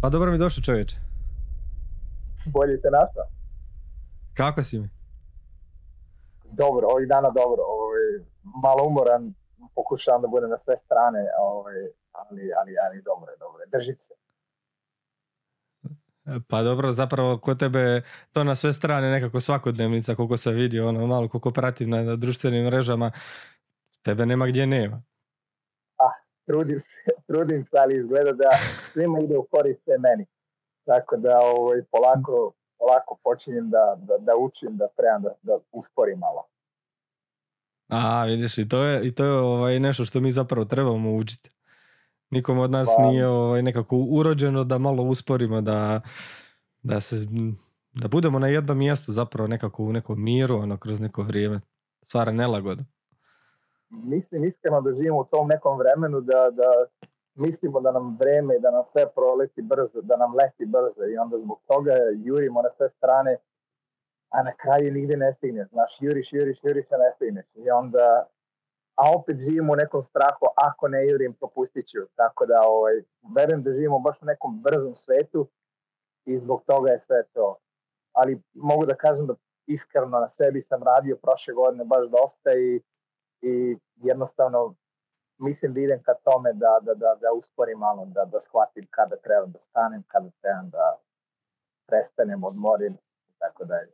Pa dobro mi došao čovječe. Bolje te našao. Kako si mi? Dobro, ovih dana dobro. Ovaj, malo umoran, pokušavam da budem na sve strane, ovaj, ali, ali, ali dobro je, dobro je. Drži se. Pa dobro, zapravo kod tebe to na sve strane nekako svakodnevnica koliko se vidi, ono malo koliko pratim na društvenim mrežama, tebe nema gdje nema. Trudim se, trudim se, ali izgleda da svima ide u korist sve meni. Tako da ovaj, polako, polako počinjem da, da, da učim, da trebam da, da usporim malo. A, vidiš, i to je, i to je ovaj, nešto što mi zapravo trebamo učiti. Nikom od nas Pa- nije ovaj, nekako urođeno da malo usporimo, da, da, se, da budemo na jednom mjestu zapravo nekako u nekom miru, ono, kroz neko vrijeme. Stvara nelagodu. Mislim iskreno da živimo u tom nekom vremenu da, da mislimo da nam vreme da nam sve proleti brzo, da nam leti brzo i onda zbog toga jurimo na sve strane, a na kraju nigdje ne stigneš. Znaš, juriš, juriš, juriš, a ne stigneš. I onda, a opet živimo u nekom strahu, ako ne jurim, propustit ću. Tako da, ovaj, verujem da živimo baš u nekom brzom svetu i zbog toga je sve to. Ali mogu da kažem da iskreno na sebi sam radio prošle godine baš dosta i i jednostavno mislim da idem ka tome da, da, da, da usporim malo, da, da shvatim kada treba da stanem, kada trebam da prestanem, odmorim i tako dalje.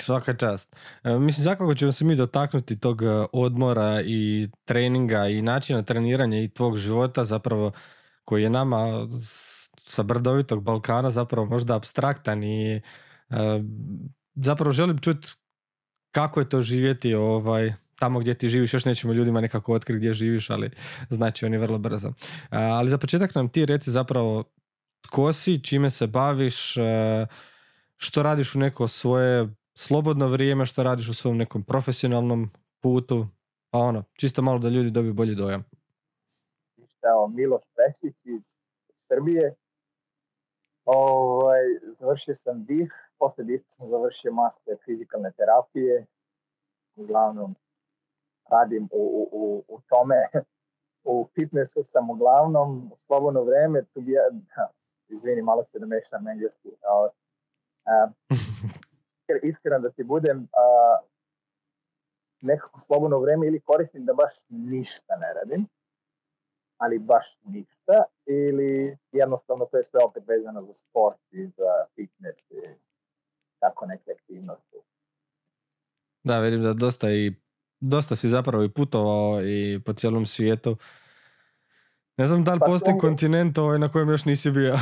Svaka čast. E, Mislim, svakako ćemo se mi dotaknuti tog e, odmora i treninga i načina treniranja i tvog života zapravo koji je nama sa brdovitog Balkana zapravo možda abstraktan i e, zapravo želim čuti kako je to živjeti ovaj, tamo gdje ti živiš, još nećemo ljudima nekako otkriti gdje živiš, ali znači oni vrlo brzo. E, ali za početak nam ti reci zapravo tko si, čime se baviš, e, što radiš u neko svoje slobodno vrijeme, što radiš u svom nekom profesionalnom putu, pa ono, čisto malo da ljudi dobiju bolji dojam. Evo, Miloš Pešić iz Srbije. Ovaj, završio sam DIF, posle DIF sam završio master fizikalne terapije. Uglavnom radim u, u, u, u tome. U fitnessu sam uglavnom u slobodno vreme, tu bi ja, ha, izvini, malo se da mešam engleski. a, iskren- iskreno da ti budem, a, nekako slobodno vreme ili koristim da baš ništa ne radim, ali baš ništa, ili jednostavno to je sve opet vezano za sport i za fitness i tako neke aktivnosti. Da, vidim da dosta i dosta si zapravo i putovao i po cijelom svijetu. Ne znam da li Pa postoji kontinent ovaj na kojem još nisi bio.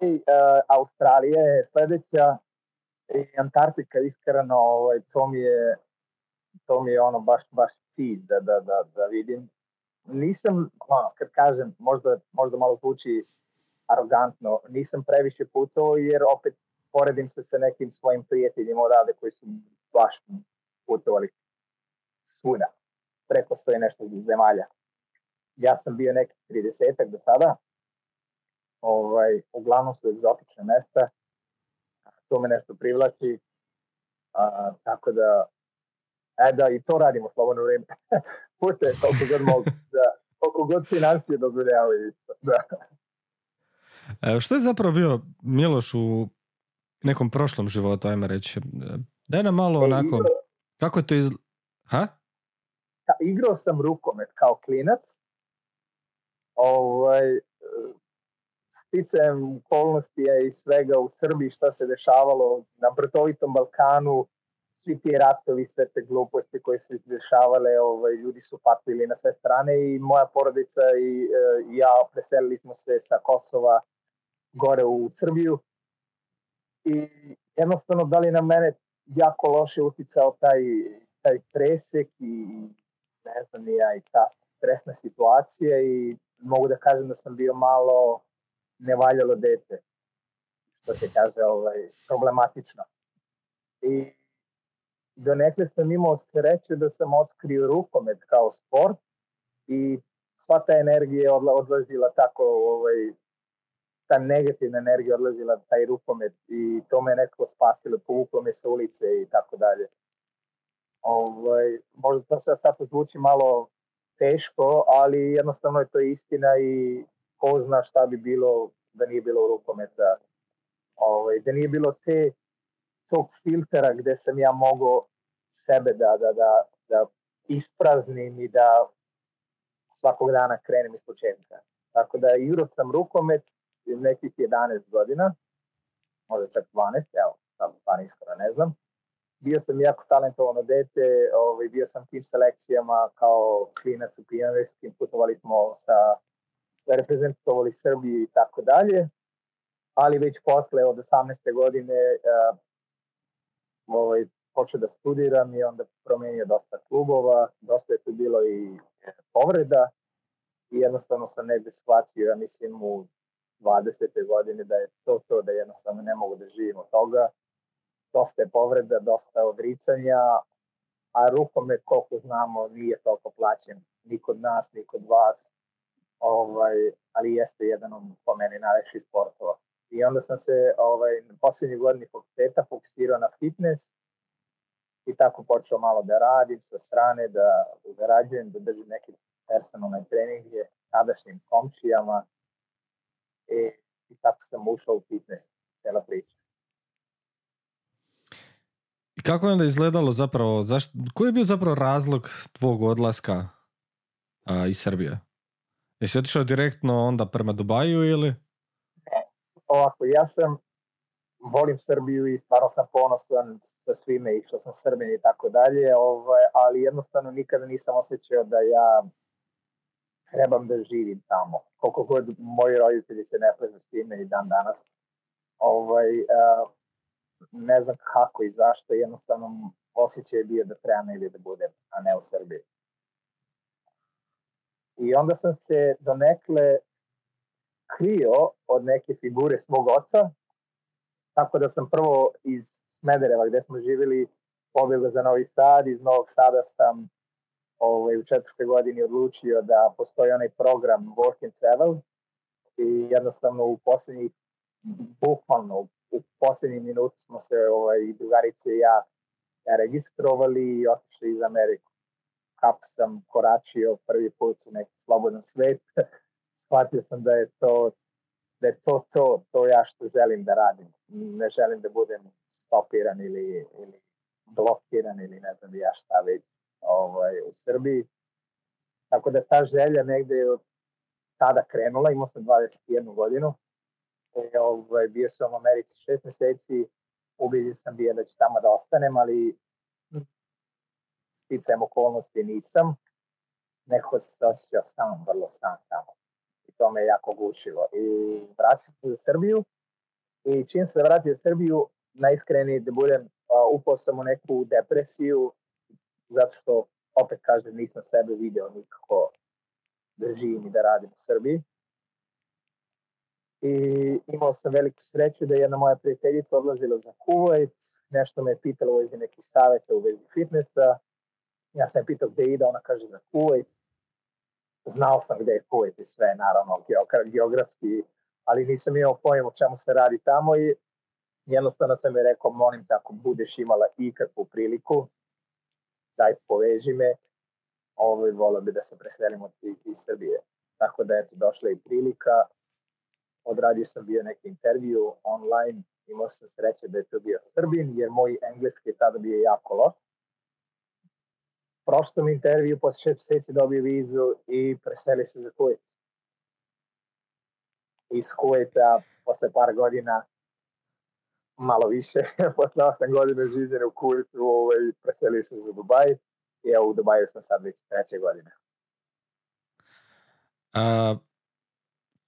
I, uh, Australija je sledeća i Antarktika iskreno, ovaj, to mi je to mi je ono baš, baš cilj da, da, da, da vidim. Nisam, ono, kad kažem, možda, možda malo zvuči arogantno, nisam previše putovao jer opet poredim se sa nekim svojim prijateljima odavde koji su baš putovali svuda, preko stoje nešto zemalja. Ja sam bio neki 30 do sada, ovaj, uglavnom su egzotične mesta, to me nešto privlači, a, tako da, e da, i to radimo slobodno vrijeme. Pute, koliko god mogu, da, koliko god financije dozvoljavaju isto, da. E, Što je zapravo bio Miloš u nekom prošlom životu, ajmo reći? E, Daj nam malo E, onako, igrao- kako je to iz... Ha? ka- igrao sam rukomet kao klinac. Ovaj, e, sticajem okolnosti i svega u Srbiji šta se dešavalo na brtovitom Balkanu, svi ti ratovi, sve te gluposti koje su se dešavale, ovaj, ljudi su patili na sve strane i moja porodica i, e, ja preselili smo se sa Kosova gore u Srbiju. I jednostavno da li na mene jako loše uticao taj, taj presek i ne znam ja i ta stresna situacija i mogu da kažem da sam bio malo nevaljalo dete što se kaže ovaj, problematično. I donekle sam imao sreće da sam otkrio rukomet kao sport i sva ta energija je odla, odlazila tako ovaj, ta negativna energija odlazila taj rukomet i to me nekako spasilo, povuklo me sa ulice i tako dalje. Ovaj, možda to sve sad zvuči malo teško, ali jednostavno je to istina i ko zna šta bi bilo da nije bilo rukometa, ovaj, da nije bilo te tog filtera gde sam ja mogao sebe da, da, da, da ispraznim i da svakog dana krenem iz početka. Tako da igrao sam rukomet nekih 11 godina, možda čak 12, evo, sam pa iskora ne znam. Bio sam jako talentovano dete, ovaj, bio sam tim selekcijama kao klinac u pijanarskim, putovali smo sa reprezentovali Srbiju i tako dalje, ali već posle od 18. godine uh, ovaj, počeo da studiram i onda promenio dosta klubova, dosta je tu bilo i povreda i jednostavno sam negde shvatio, ja mislim u 20. godine da je to to, da jednostavno ne mogu da živim od toga. Dosta je povreda, dosta odricanja, a rukomet, koliko znamo, nije toliko plaćen ni kod nas, ni kod vas, ovaj, ali jeste jedan od po meni najvećih sportova. I onda sam se ovaj, na poslednjih godini fakulteta fokusirao na fitness i tako počeo malo da radim sa strane, da zarađujem, da držim neke personalne treninge tadašnjim komšijama i, i tako sam ušao u fitness, cela priča. I kako je onda izgledalo zapravo, zašto, koji je bio zapravo razlog tvog odlaska a, iz Srbije? Jesi otišao direktno onda prema Dubaju ili? Ovako, ja sam volim Srbiju i stvarno sam ponosan sa svime i što sam Srbin i tako dalje, ovaj, ali jednostavno nikada nisam osjećao da ja trebam da živim tamo. Koliko god moji roditelji se ne slažu s time i dan danas. Ovaj, uh, ne znam kako i zašto, jednostavno osjećaj je bio da treba negdje da budem, a ne u Srbiji. I onda sam se donekle krio od neke figure svog oca, tako da sam prvo iz Smedereva gde smo živjeli pobjegao za Novi Sad, iz Novog Sada sam ovaj, u četvrte godini odlučio da postoji onaj program Work and Travel i jednostavno u poslednjih, bukvalno u poslednji minut smo se ovaj, drugarice i ja registrovali i otišli iz Ameriku. Kako sam koračio prvi put u neki slobodan svet, shvatio sam da je to da je to to, to ja što želim da radim. Ne želim da budem stopiran ili, ili blokiran ili ne znam ja šta već ovaj, u Srbiji. Tako da ta želja negde je od tada krenula, imao sam 21 godinu. E, ovaj, bio sam u Americi šest meseci, ubiđen sam bio da ću tamo da ostanem, ali sticajem okolnosti nisam. Neko se osjećao sam, vrlo sam tamo. To me jako gušilo. I vraćam se za Srbiju. I čim se vratio u Srbiju, najiskreniji da budem, upao sam u neku depresiju, zato što, opet kažem, nisam sebe video nikako da živim i da radim u Srbiji. I imao sam veliku sreću da jedna moja prijateljica odlazila za Kuwait, nešto me je pitala u vezi nekih saveta u vezi fitnessa. Ja sam je pitao gde ide, ona kaže za Kuwait. Znao sam gde je Kuwait i sve, naravno, geografski, ali nisam imao pojem o čemu se radi tamo i jednostavno sam je rekao, molim te, ako budeš imala ikakvu priliku, daj poveži me, ovaj, volio bi da se preselimo iz, iz Srbije. Tako da eto, došla i prilika, odradio sam bio neki intervju online, imao sam sreće da je to bio Srbin, jer moj engleski je tada bio jako loš. Prošao sam intervju, posle šest meseci dobio vizu i preseli se za Kuvajt. Iz Kuvajta, posle par godina, malo više, posle 8 godina življenja u Kuvajtu, ovaj, preselio se za Dubaj i evo u Dubaju sam sad već treće godine. A,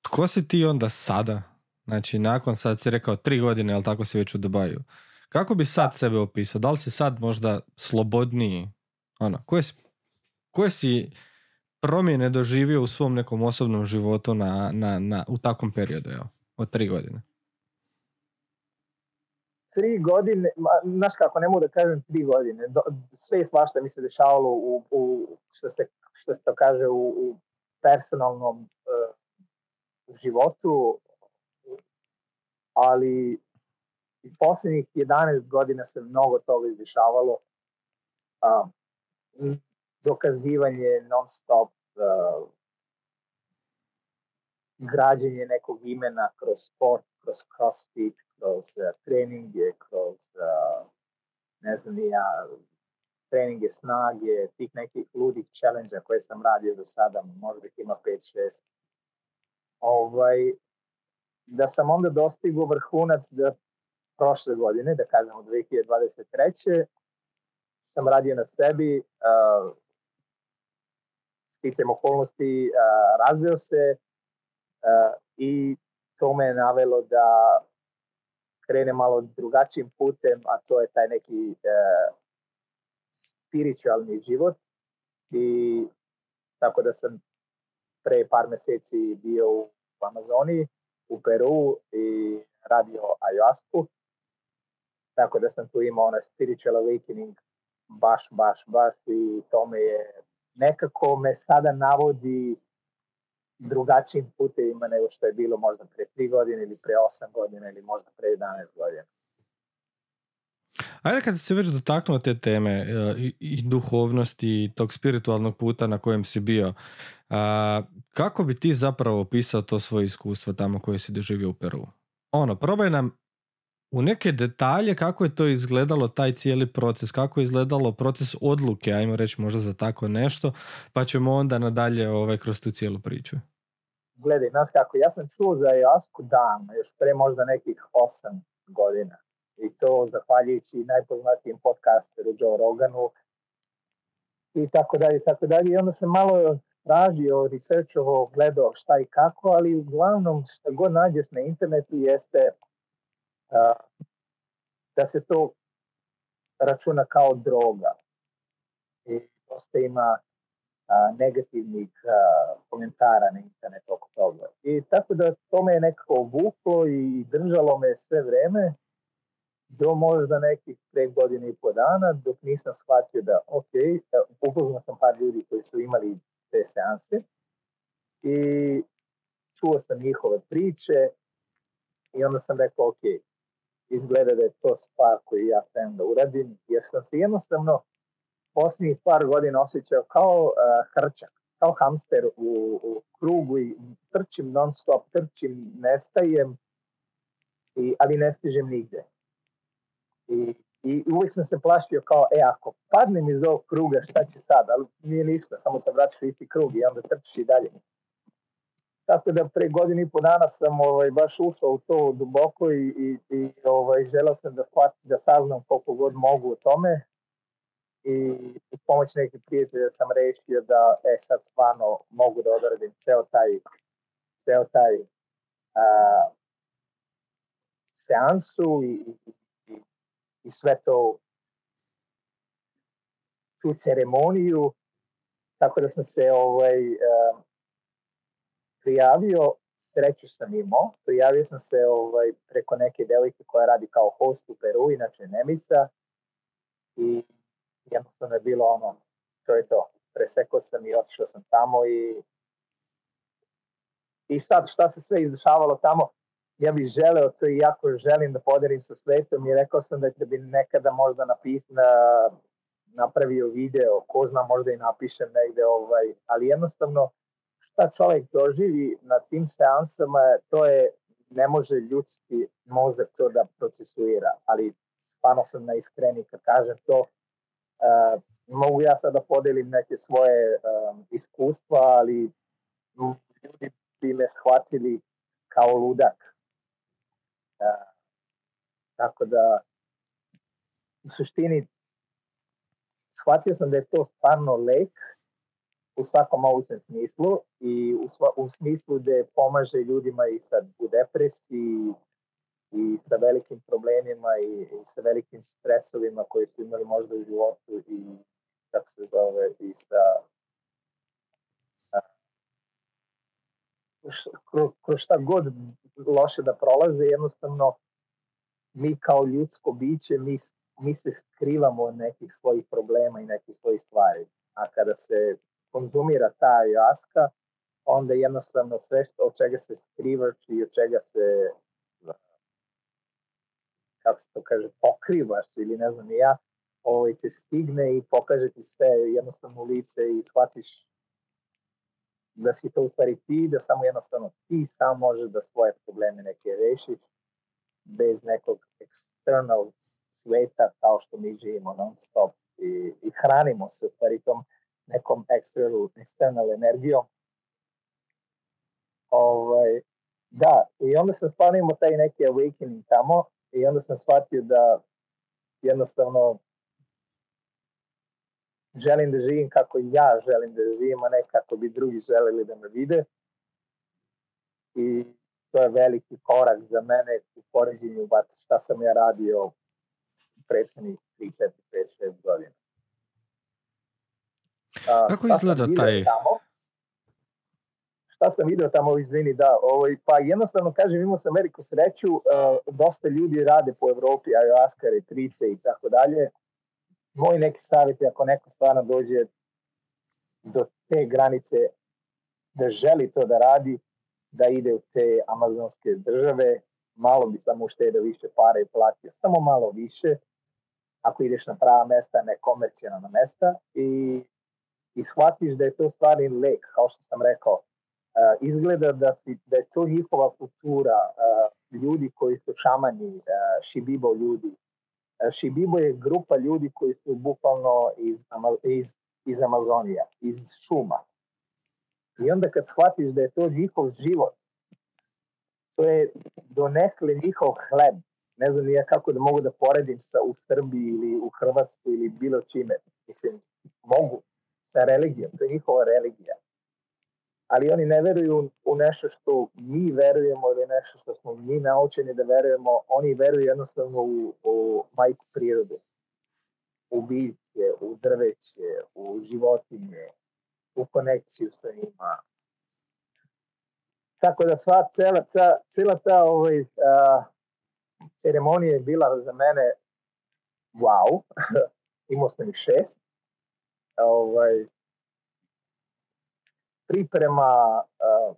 tko si ti onda sada? Znači, nakon sad si rekao tri godine, ali tako si već u Dubaju. Kako bi sad sebe opisao? Da li si sad možda slobodniji? Ono, koje si, koje si promjene doživio u svom nekom osobnom životu na, na, na, u takvom periodu, evo, od tri godine? tri godine, znaš kako, ne mogu da kažem tri godine, do, sve i svašta mi se dešavalo u, u što, se, što se to kaže, u, u personalnom uh, životu, ali i poslednjih 11 godina se mnogo toga izdešavalo. Uh, dokazivanje non stop, uh, građenje nekog imena kroz sport, kroz crossfit, kroz uh, treninge, kroz uh, ne znam ja, treninge snage, tih nekih ludih challenge koje sam radio do sada, možda ih ima 5-6. Ovaj, da sam onda dostigao vrhunac da prošle godine, da kažemo 2023. sam radio na sebi, uh, sticajem okolnosti uh, razvio se uh, i to me je navelo da krene malo drugačijim putem, a to je taj neki uh, spiritualni život i tako da sam pre par meseci bio u Amazoniji, u Peru i radio ayahuasku. Tako da sam tu imao onaj spiritual awakening baš, baš, baš i to me je nekako me sada navodi drugačijim putevima nego što je bilo možda pre 3 godine ili pre 8 godina ili možda pre 11 godina. Ajde kad se već dotaknuo te teme e, i, i duhovnosti i tog spiritualnog puta na kojem si bio, a, kako bi ti zapravo opisao to svoje iskustvo tamo koje si doživio u Peru? Ono, probaj nam u neke detalje kako je to izgledalo taj cijeli proces, kako je izgledalo proces odluke, ajmo reći možda za tako nešto, pa ćemo onda nadalje ovaj, kroz tu cijelu priču. Gledaj, znaš kako, ja sam čuo za Jasku dan, još pre možda nekih osam godina i to zahvaljujući najpoznatijem podcasteru Joe Roganu i tako dalje, tako dalje. I onda sam malo tražio, researchovo, gledao šta i kako, ali uglavnom šta god nađeš na internetu jeste da se to računa kao droga. I dosta ima a, negativnih a, komentara na internetu oko toga. I tako da to me je nekako obuklo i držalo me sve vreme do možda nekih pre godine i po dana, dok nisam shvatio da, ok, upoznao sam par ljudi koji su imali te seanse i čuo sam njihove priče i onda sam rekao, ok, izgleda da je to stvar koju ja trebam da uradim, jer sam se jednostavno posljednjih par godina osjećao kao uh, hrčak, kao hamster u, u krugu i trčim non stop, trčim, nestajem, i, ali ne stižem nigde. I, I uvijek sam se plašio kao, e, ako padnem iz ovog kruga, šta će sad? Ali nije ništa, samo se vraćaš isti krug i onda trčiš i dalje. Tako da pre godinu i po dana sam ovaj, baš ušao u to duboko i, i, i ovaj, želeo sam da, shvatim, da saznam koliko god mogu o tome. I uz pomoć nekih prijatelja sam rešio da e, sad stvarno mogu da odradim ceo taj, ceo taj a, seansu i, i i sve to tu ceremoniju, tako da sam se ovaj, um, prijavio, sreću sam imao, prijavio sam se ovaj, preko neke devojke koja radi kao host u Peru, inače Nemica, i jednostavno je bilo ono, to je to, presekao sam i otišao sam tamo i i sad šta se sve izdešavalo tamo, ja bih želeo to i jako želim da podelim sa svetom i rekao sam da će bi nekada možda napis, na, napravio video, ko zna možda i napišem negde, ovaj, ali jednostavno šta čovjek doživi na tim seansama, to je, ne može ljudski mozak to da procesuira, ali stvarno sam naiskreni kad kažem to, uh, mogu ja sad da podelim neke svoje um, iskustva, ali ljudi bi me shvatili kao ludak. Tako da, u suštini, shvatio sam da je to stvarno lek u svakom mogućem smislu i u, sva, u smislu da pomaže ljudima i sad u depresiji i sa velikim problemima i, i sa velikim stresovima koji su imali možda u životu i kako se zove i sa kroz šta god loše da prolaze, jednostavno mi kao ljudsko biće, mi, mi se skrivamo od nekih svojih problema i nekih svojih stvari. A kada se konzumira ta jaska, onda jednostavno sve što, od čega se skrivaš i od čega se kako se to kaže, pokrivaš ili ne znam ja, ovaj, te stigne i pokaže ti sve jednostavno u lice i shvatiš da si to u stvari ti, da samo jednostavno ti sam možeš da svoje probleme neke rešiš bez nekog external sveta kao što mi živimo non stop i, i hranimo se u stvari tom nekom external, external energijom. Ovaj, da, i onda sam stvarno imao taj neki awakening tamo i onda sam shvatio da jednostavno želim da živim kako ja želim da živim, a ne kako bi drugi želeli da me vide. I to je veliki korak za mene u poređenju šta sam ja radio prethodnih 3, 4, 5, 6 godina. Kako izgleda taj... Tamo, šta sam video tamo, izvini, da, ovaj, pa jednostavno kažem, imao sam veliku sreću, uh, dosta ljudi rade po Evropi, ayahuasca, retrite i tako dalje. Moj neki savjet je ako neko stvarno dođe do te granice da želi to da radi, da ide u te amazonske države, malo bi samo uštedao više para i platio samo malo više, ako ideš na prava mesta, ne komercijalna mesta i, i shvatiš da je to stvari lek, kao što sam rekao, uh, izgleda da, si, da je to njihova kultura, uh, ljudi koji su šamani, uh, šibibo ljudi. Šibibo je grupa ljudi koji su bukvalno iz, iz, iz Amazonija, iz šuma. I onda kad shvatiš da je to njihov život, to je donekle njihov hleb. Ne znam nije kako da mogu da poredim sa u Srbiji ili u Hrvatskoj ili bilo čime. Mislim, mogu sa religijom, to je njihova religija ali oni ne veruju u nešto što mi verujemo ili nešto što smo mi naučeni da verujemo, oni veruju jednostavno u, u majku prirode, u biće, u drveće, u životinje, u konekciju sa njima. Tako da sva cela, cela, cela ta ovaj, uh, ceremonija je bila za mene wow, imao sam ih šest. Ovaj, priprema uh,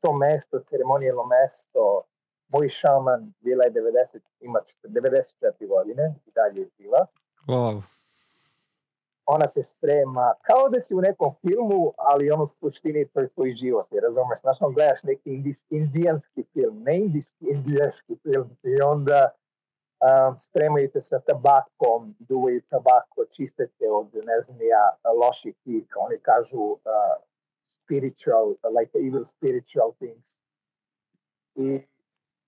to mesto, ceremonijalno mesto, moj šaman bila je 90, ima 94 godine i dalje je bila. Wow. Ona te sprema kao da si u nekom filmu, ali ono u suštini to je tvoj život, jer razumeš, znaš, on gledaš neki indis, indijanski film, ne indijski, indijanski film i onda spremajte sa tabakom, duvaju tabako, čistite od, ne znam ja, loših tih, oni kažu uh, spiritual, like evil spiritual things. I,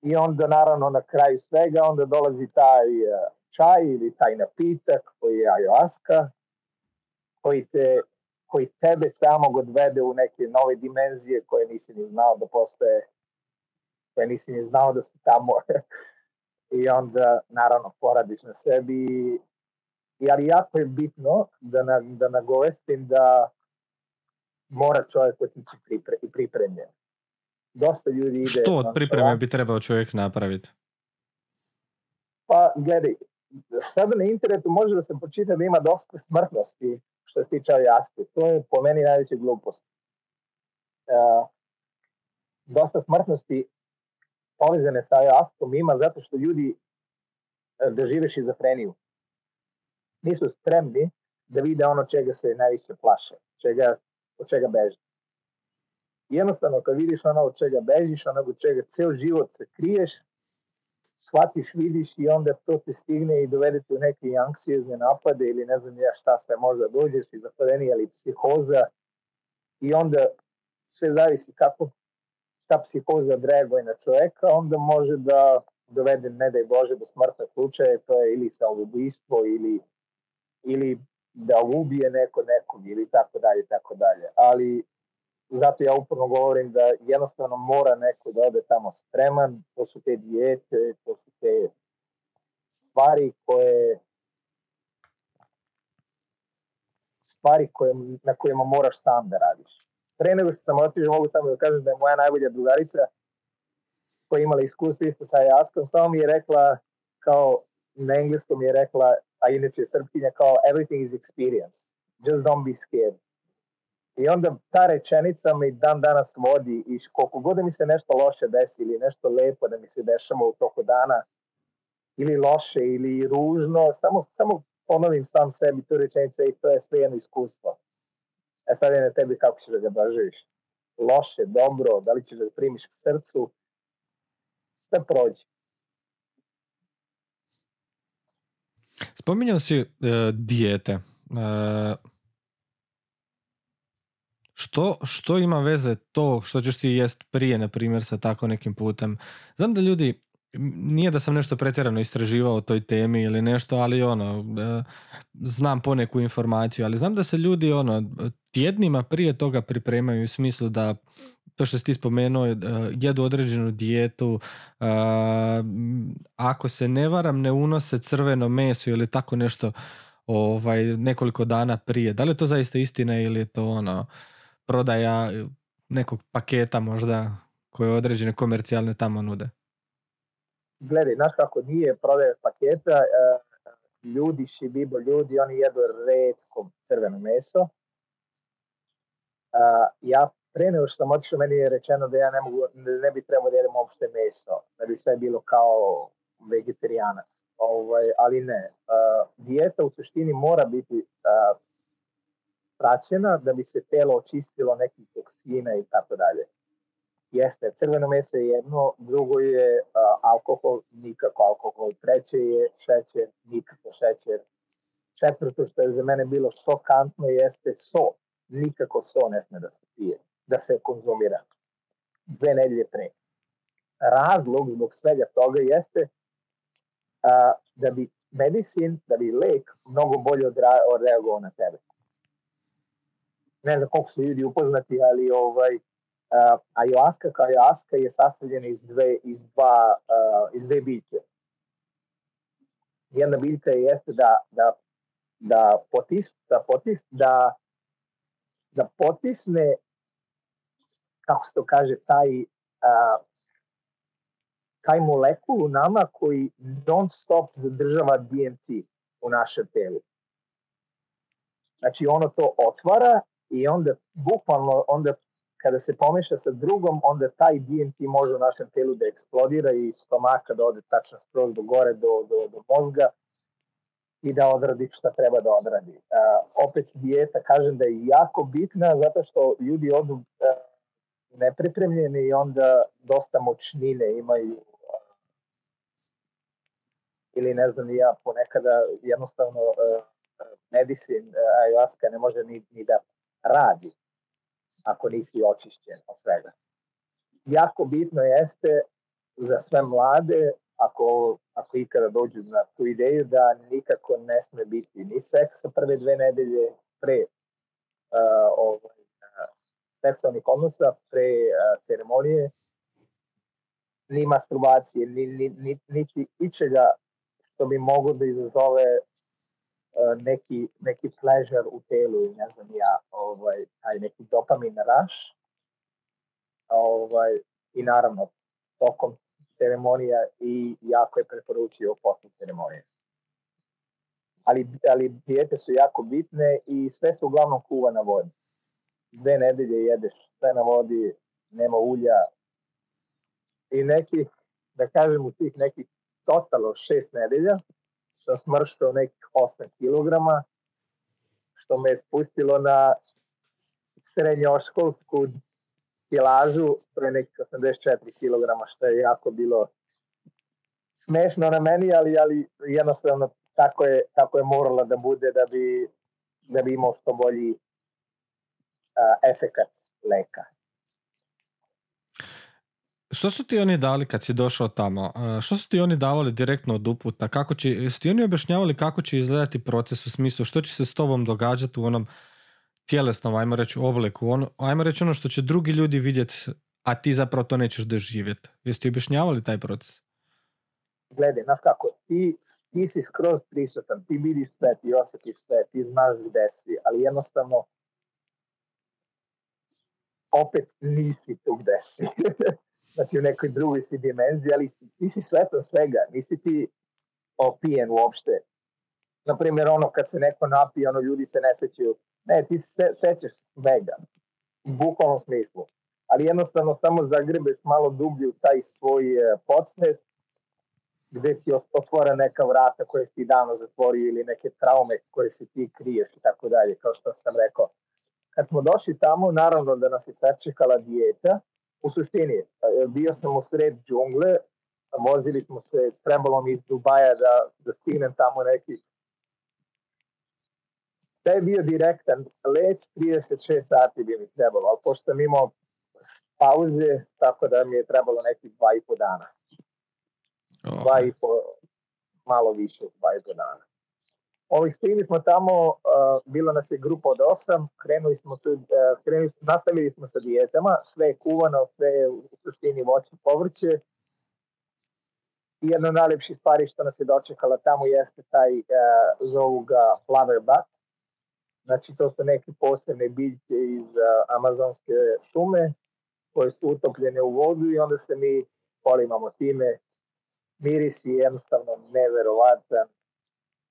I onda naravno na kraju svega onda dolazi taj čaj ili taj napitak koji je ayahuasca, koji te koji tebe samog odvede u neke nove dimenzije koje nisi ni znao da postoje, koje nisi ni znao da su tamo. i onda naravno poradiš na sebi i ali jako je bitno da, na, da nagovestim da mora čovjek otići pripre, pripremljen. Dosta ljudi ide... Što od pripreme bi trebao čovjek napraviti? Pa, gledaj, sada na internetu može da se počita da ima dosta smrtnosti što se tiče jaske. To je po meni najveća glupost. Uh, dosta smrtnosti povezane sa askom ima zato što ljudi e, da žive šizofreniju. Nisu spremni da vide ono čega se najviše plaše, čega, od čega beže. Jednostavno, kad vidiš ono od čega bežiš, ono od čega ceo život se kriješ, shvatiš, vidiš i onda to te stigne i dovede te u neke anksiozne napade ili ne znam ja šta sve možda dođeš, šizofrenija ili psihoza i onda sve zavisi kako ta psihoza reaguje na čoveka, onda može da dovede, ne daj Bože, do smrtne slučaje, to je ili samoubistvo ili, ili da ubije neko nekog ili tako dalje, tako dalje. Ali zato ja uporno govorim da jednostavno mora neko da ode tamo spreman, to su te dijete, to su te stvari koje stvari koje, na kojima moraš sam da radiš pre nego što sam otišao, mogu samo da kažem da je moja najbolja drugarica koja je imala iskustvo isto sa Jaskom, samo mi je rekla kao na engleskom je rekla, a inače je srpkinja kao everything is experience, just don't be scared. I onda ta rečenica me dan danas vodi i koliko god da mi se nešto loše desi ili nešto lepo da mi se dešava u toku dana ili loše ili ružno, samo, samo ponovim sam sebi tu rečenicu i to je sve jedno iskustvo E sad je na tebi kako ćeš da ga doživiš. Loše, dobro, da li ćeš da ga primiš k srcu, sve prođe. Spominjao si uh, dijete. Uh, što, što ima veze to što ćeš ti jest prije, na primjer, sa tako nekim putem? Znam da ljudi, nije da sam nešto pretjerano istraživao o toj temi ili nešto, ali ono, uh, znam poneku informaciju, ali znam da se ljudi ono, tjednima prije toga pripremaju u smislu da to što si ti spomenuo, jedu određenu dijetu, ako se ne varam ne unose crveno meso ili tako nešto ovaj, nekoliko dana prije. Da li je to zaista istina ili je to ono prodaja nekog paketa možda koje određene komercijalne tamo nude? Gledaj, znaš kako nije prodaja paketa, ljudi, šibibo ljudi, oni jedu redko crveno meso. ja pre nego što sam otišao, meni je rečeno da ja ne, mogu, ne bi trebao da jedem uopšte meso, da bi sve bilo kao vegetarijanac. Ovaj, ali ne, uh, dijeta u suštini mora biti praćena da bi se telo očistilo nekih toksina i tako dalje. Jeste, crveno meso je jedno, drugo je uh, alkohol, nikako alkohol, treće je šećer, nikako šećer. Četvrto što je za mene bilo šokantno jeste so, nikako so ne sme da se pije da se konzumira dve nedelje pre. Razlog zbog svega toga jeste a, da bi medicin, da bi lek mnogo bolje odreagovao na tebe. Ne znam koliko su ljudi upoznati, ali ovaj, uh, ayahuasca kao ayahuasca je sastavljena iz dve, iz dva, uh, iz dve biljke. Jedna biljka jeste da, da, da, potis, da, potis, da, da potisne kako se to kaže, taj, uh, taj molekul u nama koji non stop zadržava DMT u našem telu. Znači ono to otvara i onda bukvalno onda kada se pomeša sa drugom, onda taj DMT može u našem telu da eksplodira i stomaka da ode tačno skroz do gore, do, do, do mozga i da odradi šta treba da odradi. Uh, opet dijeta, kažem da je jako bitna zato što ljudi odu uh, nepripremljeni i onda dosta moćnine imaju ili ne znam ja ponekada jednostavno uh, medicin ayahuasca ne može ni, ni da radi ako nisi očišćen od svega. Jako bitno jeste za sve mlade ako, ako ikada dođu na tu ideju da nikako ne sme biti ni seksa prve dve nedelje pre uh, ovaj, seksualnih odnosa pre uh, ceremonije, ni masturbacije, ni, ni, ni, niti ičega što bi moglo da izazove neki, neki pleasure u telu, ne znam ja, ovaj, taj neki dopamin raš. Ovaj, I naravno, tokom ceremonija i jako je preporučio posle ceremonije. Ali, ali dijete su jako bitne i sve se uglavnom kuva na vodi dve nedelje jedeš sve na vodi, nema ulja i neki, da kažem u tih nekih totalo šest nedelja sam smrštao nekih 8 kg, što me je spustilo na srednjoškolsku kilažu, to je nekih 84 kg, što je jako bilo smešno na meni, ali, ali jednostavno tako je, tako je morala da bude da bi, da bi imao što bolji uh, efekat leka. Što su ti oni dali kad si došao tamo? Što su ti oni davali direktno od uputa? Kako će, su ti oni objašnjavali kako će izgledati proces u smislu što će se s tobom događati u onom tjelesnom, ajmo reći, obliku? On, ajmo reći ono što će drugi ljudi vidjeti, a ti zapravo to nećeš doživjeti. Jesi ti objašnjavali taj proces? Gledaj, znaš kako, ti, ti si skroz prisutan, ti vidiš sve, ti osjetiš sve, ti znaš gde si, ali jednostavno opet nisi tu gde si. znači u nekoj drugoj si dimenziji, ali ti si svetan svega, nisi ti opijen uopšte. Naprimjer, ono kad se neko napije, ono ljudi se ne sećaju. Ne, ti se sećaš svega. U bukvalnom smislu. Ali jednostavno samo zagrebeš malo dublje u taj svoj e, podsvest gde ti otvore neka vrata koje si ti davno zatvorio ili neke traume koje se ti kriješ i tako dalje. Kao što sam rekao, kad smo došli tamo, naravno da nas je sačekala dijeta. U suštini, e, bio sam u sred džungle, vozili smo se, trebalo mi iz Dubaja da, da stignem tamo neki da je bio direktan let, 36 sati bi mi trebalo, ali pošto sam imao pauze, tako da mi je trebalo neki dva i po dana. Oh. Dva i po, malo više od dva i po dana. Ovi stigli smo tamo, uh, bila nas je grupa od osam, krenuli smo tu, uh, krenuli nastavili smo sa dijetama, sve je kuvano, sve je u suštini voće povrće. I jedna od stvari što nas je dočekala tamo jeste taj, uh, zovu ga flower bath. Znači to su neke posebne biljke iz uh, amazonske šume koje su utopljene u vodu i onda se mi polimamo time. Miris je jednostavno neverovatan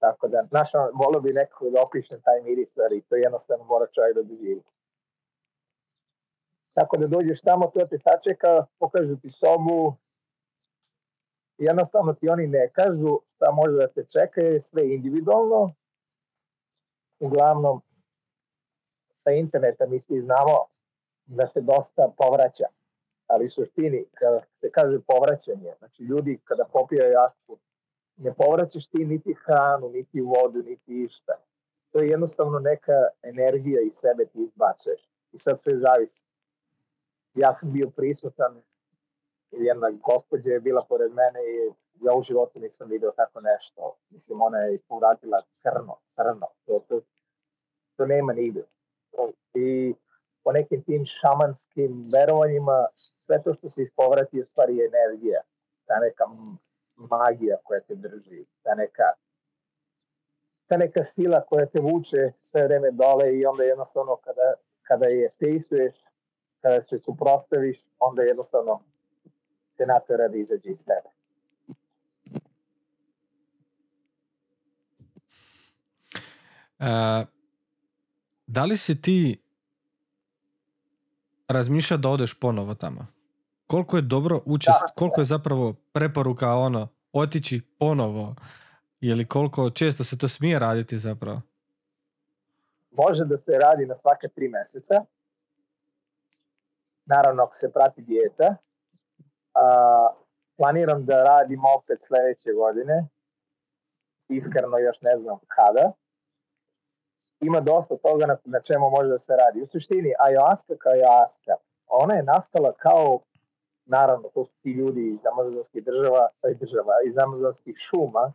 Tako da, znaš, volio bi nekako da opišem taj miris, ali to jednostavno mora čovjek da doživi. Tako da dođeš tamo, to te sačeka, pokažu ti sobu, jednostavno ti oni ne kažu šta može da te čeka, je sve individualno. Uglavnom, sa interneta mi svi znamo da se dosta povraća, ali u suštini, kada se kaže povraćanje, znači ljudi kada popijaju jasku, ne povraćaš ti niti hranu, niti vodu, niti išta. To je jednostavno neka energija iz sebe ti izbacuješ. I sad sve zavisi. Ja sam bio prisutan, jedna gospođa je bila pored mene i ja u životu nisam video tako nešto. Mislim, ona je povratila crno, crno. To, to, to nema nigde. I po nekim tim šamanskim verovanjima, sve to što se ispovrati u stvari je energija. Ta neka magija koja te drži, ta neka ta neka sila koja te vuče sve vreme dole i onda jednostavno kada, kada je fejsuješ, kada se suprostaviš, onda jednostavno te natera da izađe iz tebe. Uh, da li si ti razmišlja da odeš ponovo tamo? Koliko je dobro učest, da. koliko je zapravo preporuka ono, otići ponovo, ili koliko često se to smije raditi zapravo? Može da se radi na svake tri meseca. Naravno, ako se prati dijeta. A, planiram da radim opet sledeće godine. Iskreno još ne znam kada. Ima dosta toga na, na čemu može da se radi. U suštini, ayahuasca kao ayahuasca, ona je nastala kao naravno, to su ti ljudi iz amazonskih država, država iz amazonskih šuma,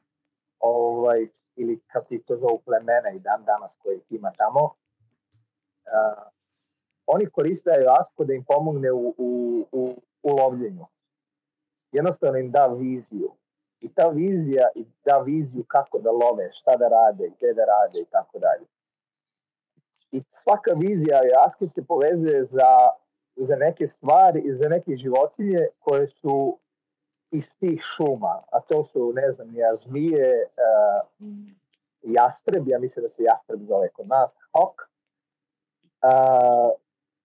ovaj, ili kako ti to zovu plemena i dan danas koje ima tamo, uh, oni koriste ayahuasku da im pomogne u, u, u, u lovljenju. Jednostavno im da viziju. I ta vizija i da viziju kako da love, šta da rade, gde da rade i tako dalje. I svaka vizija ayahuasku se povezuje za za neke stvari i za neke životinje koje su iz tih šuma, a to su, ne znam, ja, zmije, uh, jastreb, ja mislim da se jastreb zove kod nas, hok, uh,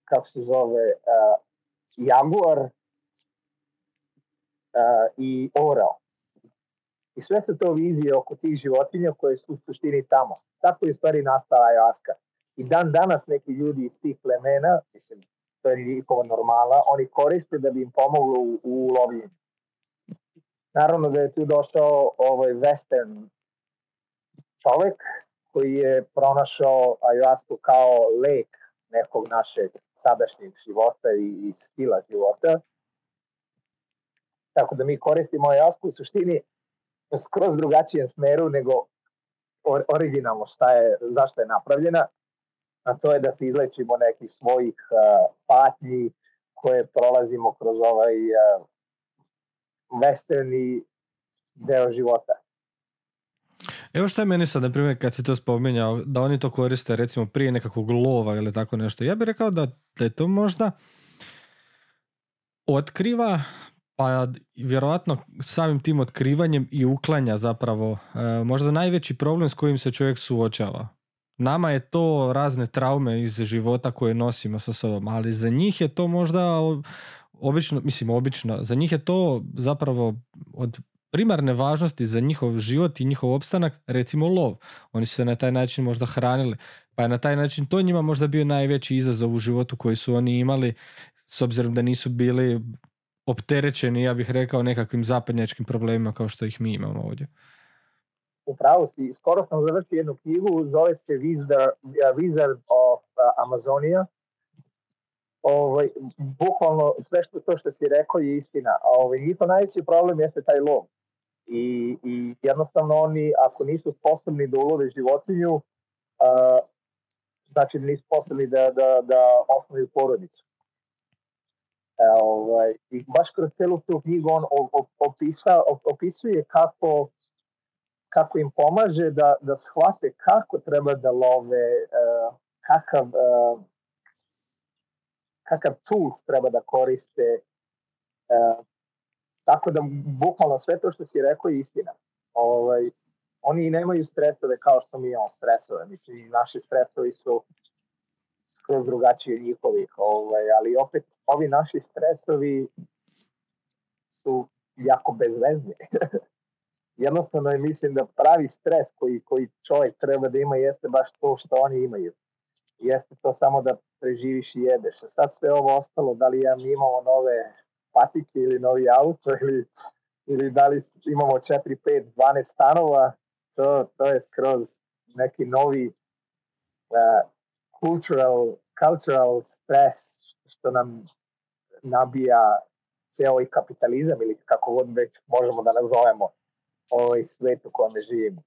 kako se zove, uh, jaguar uh, i orao. I sve su to vizije oko tih životinja koje su u suštini tamo. Tako je stvari nastala jaska. I dan danas neki ljudi iz tih plemena, mislim, to je njihova normala, oni koriste da bi im pomoglo u, u lovljenju. Naravno da je tu došao ovaj western čovek koji je pronašao ayahuasku kao lek nekog našeg sadašnjeg života i, i stila života. Tako da mi koristimo ayahuasku u suštini skroz drugačijem smeru nego originalno šta je, zašto je napravljena a to je da se izlečimo nekih svojih uh, patnji koje prolazimo kroz ovaj uh, westerni deo života. Evo šta je meni sad, na primjer, kad si to spominjao, da oni to koriste recimo prije nekakvog lova ili tako nešto. Ja bih rekao da, da je to možda otkriva, pa vjerovatno samim tim otkrivanjem i uklanja zapravo e, možda najveći problem s kojim se čovjek suočava. Nama je to razne traume iz života koje nosimo sa sobom, ali za njih je to možda obično, mislim obično, za njih je to zapravo od primarne važnosti za njihov život i njihov opstanak, recimo lov. Oni su se na taj način možda hranili. Pa je na taj način to njima možda bio najveći izazov u životu koji su oni imali, s obzirom da nisu bili opterećeni, ja bih rekao, nekakvim zapadnjačkim problemima kao što ih mi imamo ovdje. Upravo si, skoro sam završio jednu knjigu, zove se Wizard, Wizard of Amazonia. Ovaj, bukvalno sve što to što si rekao je istina. A ovaj, njihov najveći problem jeste taj lov. I, I jednostavno oni, ako nisu sposobni da ulove životinju, a, znači da nisu sposobni da, da, da osnovi porodicu. E, ovaj, I baš kroz celu tu knjigu on opisa, opisuje kako, kako im pomaže da, da shvate kako treba da love, uh, kakav, uh, kakav tools treba da koriste. Uh, tako da bukvalno sve to što si rekao je istina. Ovaj, oni nemaju stresove kao što mi imamo stresove. Mislim, naši stresovi su skroz drugačiji od njihovih, ovaj, ali opet ovi naši stresovi su jako bezvezni. Jednostavno je mislim da pravi stres koji, koji čovjek treba da ima jeste baš to što oni imaju. Jeste to samo da preživiš i jedeš. A sad sve ovo ostalo, da li ja mi imamo nove patike ili novi auto ili, ili da li imamo 4, 5, 12 stanova, to, to je skroz neki novi uh, cultural, cultural stress što nam nabija ceo ovaj kapitalizam ili kako god već možemo da nazovemo ovaj svet u kome živimo.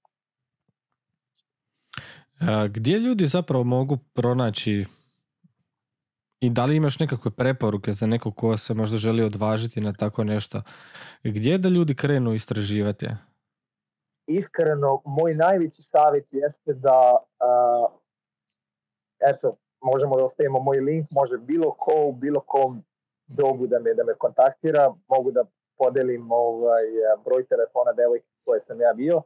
A, gdje ljudi zapravo mogu pronaći i da li imaš nekakve preporuke za neko ko se možda želi odvažiti na tako nešto? Gdje da ljudi krenu istraživati? Iskreno, moj najveći savjet jeste da uh, eto, možemo da ostavimo moj link, može bilo ko u bilo kom dobu da me, da me kontaktira, mogu da podelim ovaj, broj telefona devojke koje sam ja bio.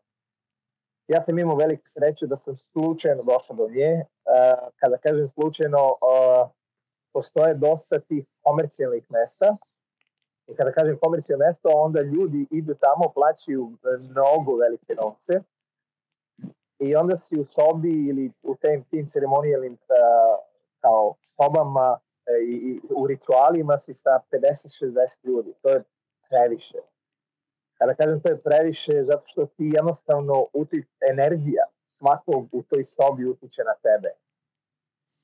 Ja sam imao veliku sreću da sam slučajno došao do nje. Uh, kada kažem slučajno, uh, postoje dosta tih komercijalnih mesta i kada kažem komercijalno mesto, onda ljudi idu tamo, plaćaju mnogo velike novce i onda si u sobi ili u tim, tim ceremonijalnim kao sobama i, i u ritualima si sa 50-60 ljudi. To je previše. Kada kažem to je previše, zato što ti jednostavno uti, energija svakog u toj sobi utiče na tebe.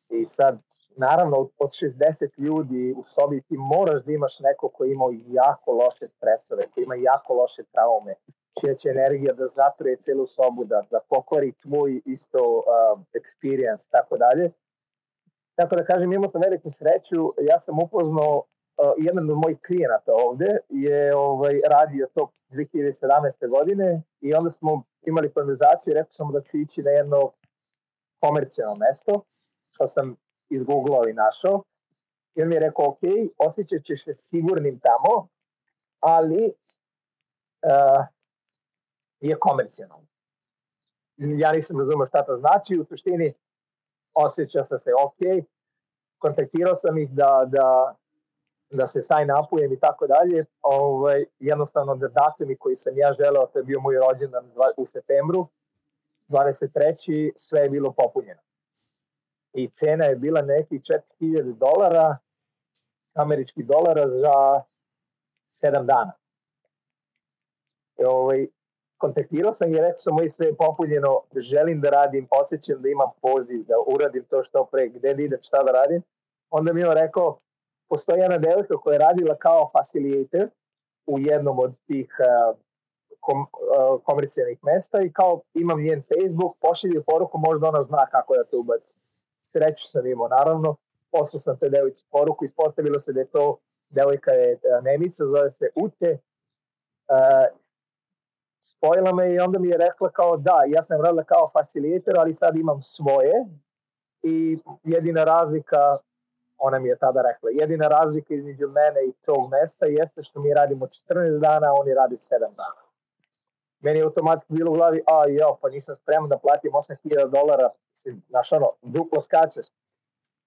I sad, naravno, od 60 ljudi u sobi ti moraš da imaš neko koji ima jako loše stresove, koji ima jako loše traume, čija će energija da zatruje celu sobu, da, da pokori tvoj isto uh, experience, tako dalje. Tako da kažem, imao sam veliku sreću, ja sam upoznao jedan od mojih klijenata ovde je ovaj, radio to 2017. godine i onda smo imali konverzaciju i rekao sam da ću ići na jedno komercijalno mesto, što sam izgooglao i našao. I on mi je rekao, ok, osjećat ćeš se sigurnim tamo, ali uh, je komercijalno. Ja nisam razumio šta to znači, u suštini osjeća sam se ok, kontaktirao sam ih da, da, da se staj napujem i tako dalje, ovaj, jednostavno da datumi koji sam ja želeo, to je bio moj rođendan u septembru, 23. sve je bilo popunjeno. I cena je bila nekih 4000 dolara, američkih dolara za 7 dana. I, ovaj, kontaktirao sam i rekao sam sve je popunjeno, želim da radim, osjećam da imam poziv, da uradim to što pre, gde da idem, šta da radim. Onda mi je rekao, postoji jedna devojka koja je radila kao facilitator u jednom od tih uh, kom, uh, komercijalnih mesta i kao imam njen Facebook, pošalje poruku, možda ona zna kako da te ubaci. Sreću sam imao, naravno, poslao sam te devojci poruku, ispostavilo se da je to devojka je uh, Nemica, zove se Ute, uh, spojila me i onda mi je rekla kao da, ja sam radila kao facilitator, ali sad imam svoje i jedina razlika, ona mi je tada rekla, jedina razlika između mene i tog mesta jeste što mi radimo 14 dana, a oni radi 7 dana. Meni je automatski bilo u glavi, a jo, pa nisam spreman da platim 8000 dolara, znaš ono, duplo skačeš.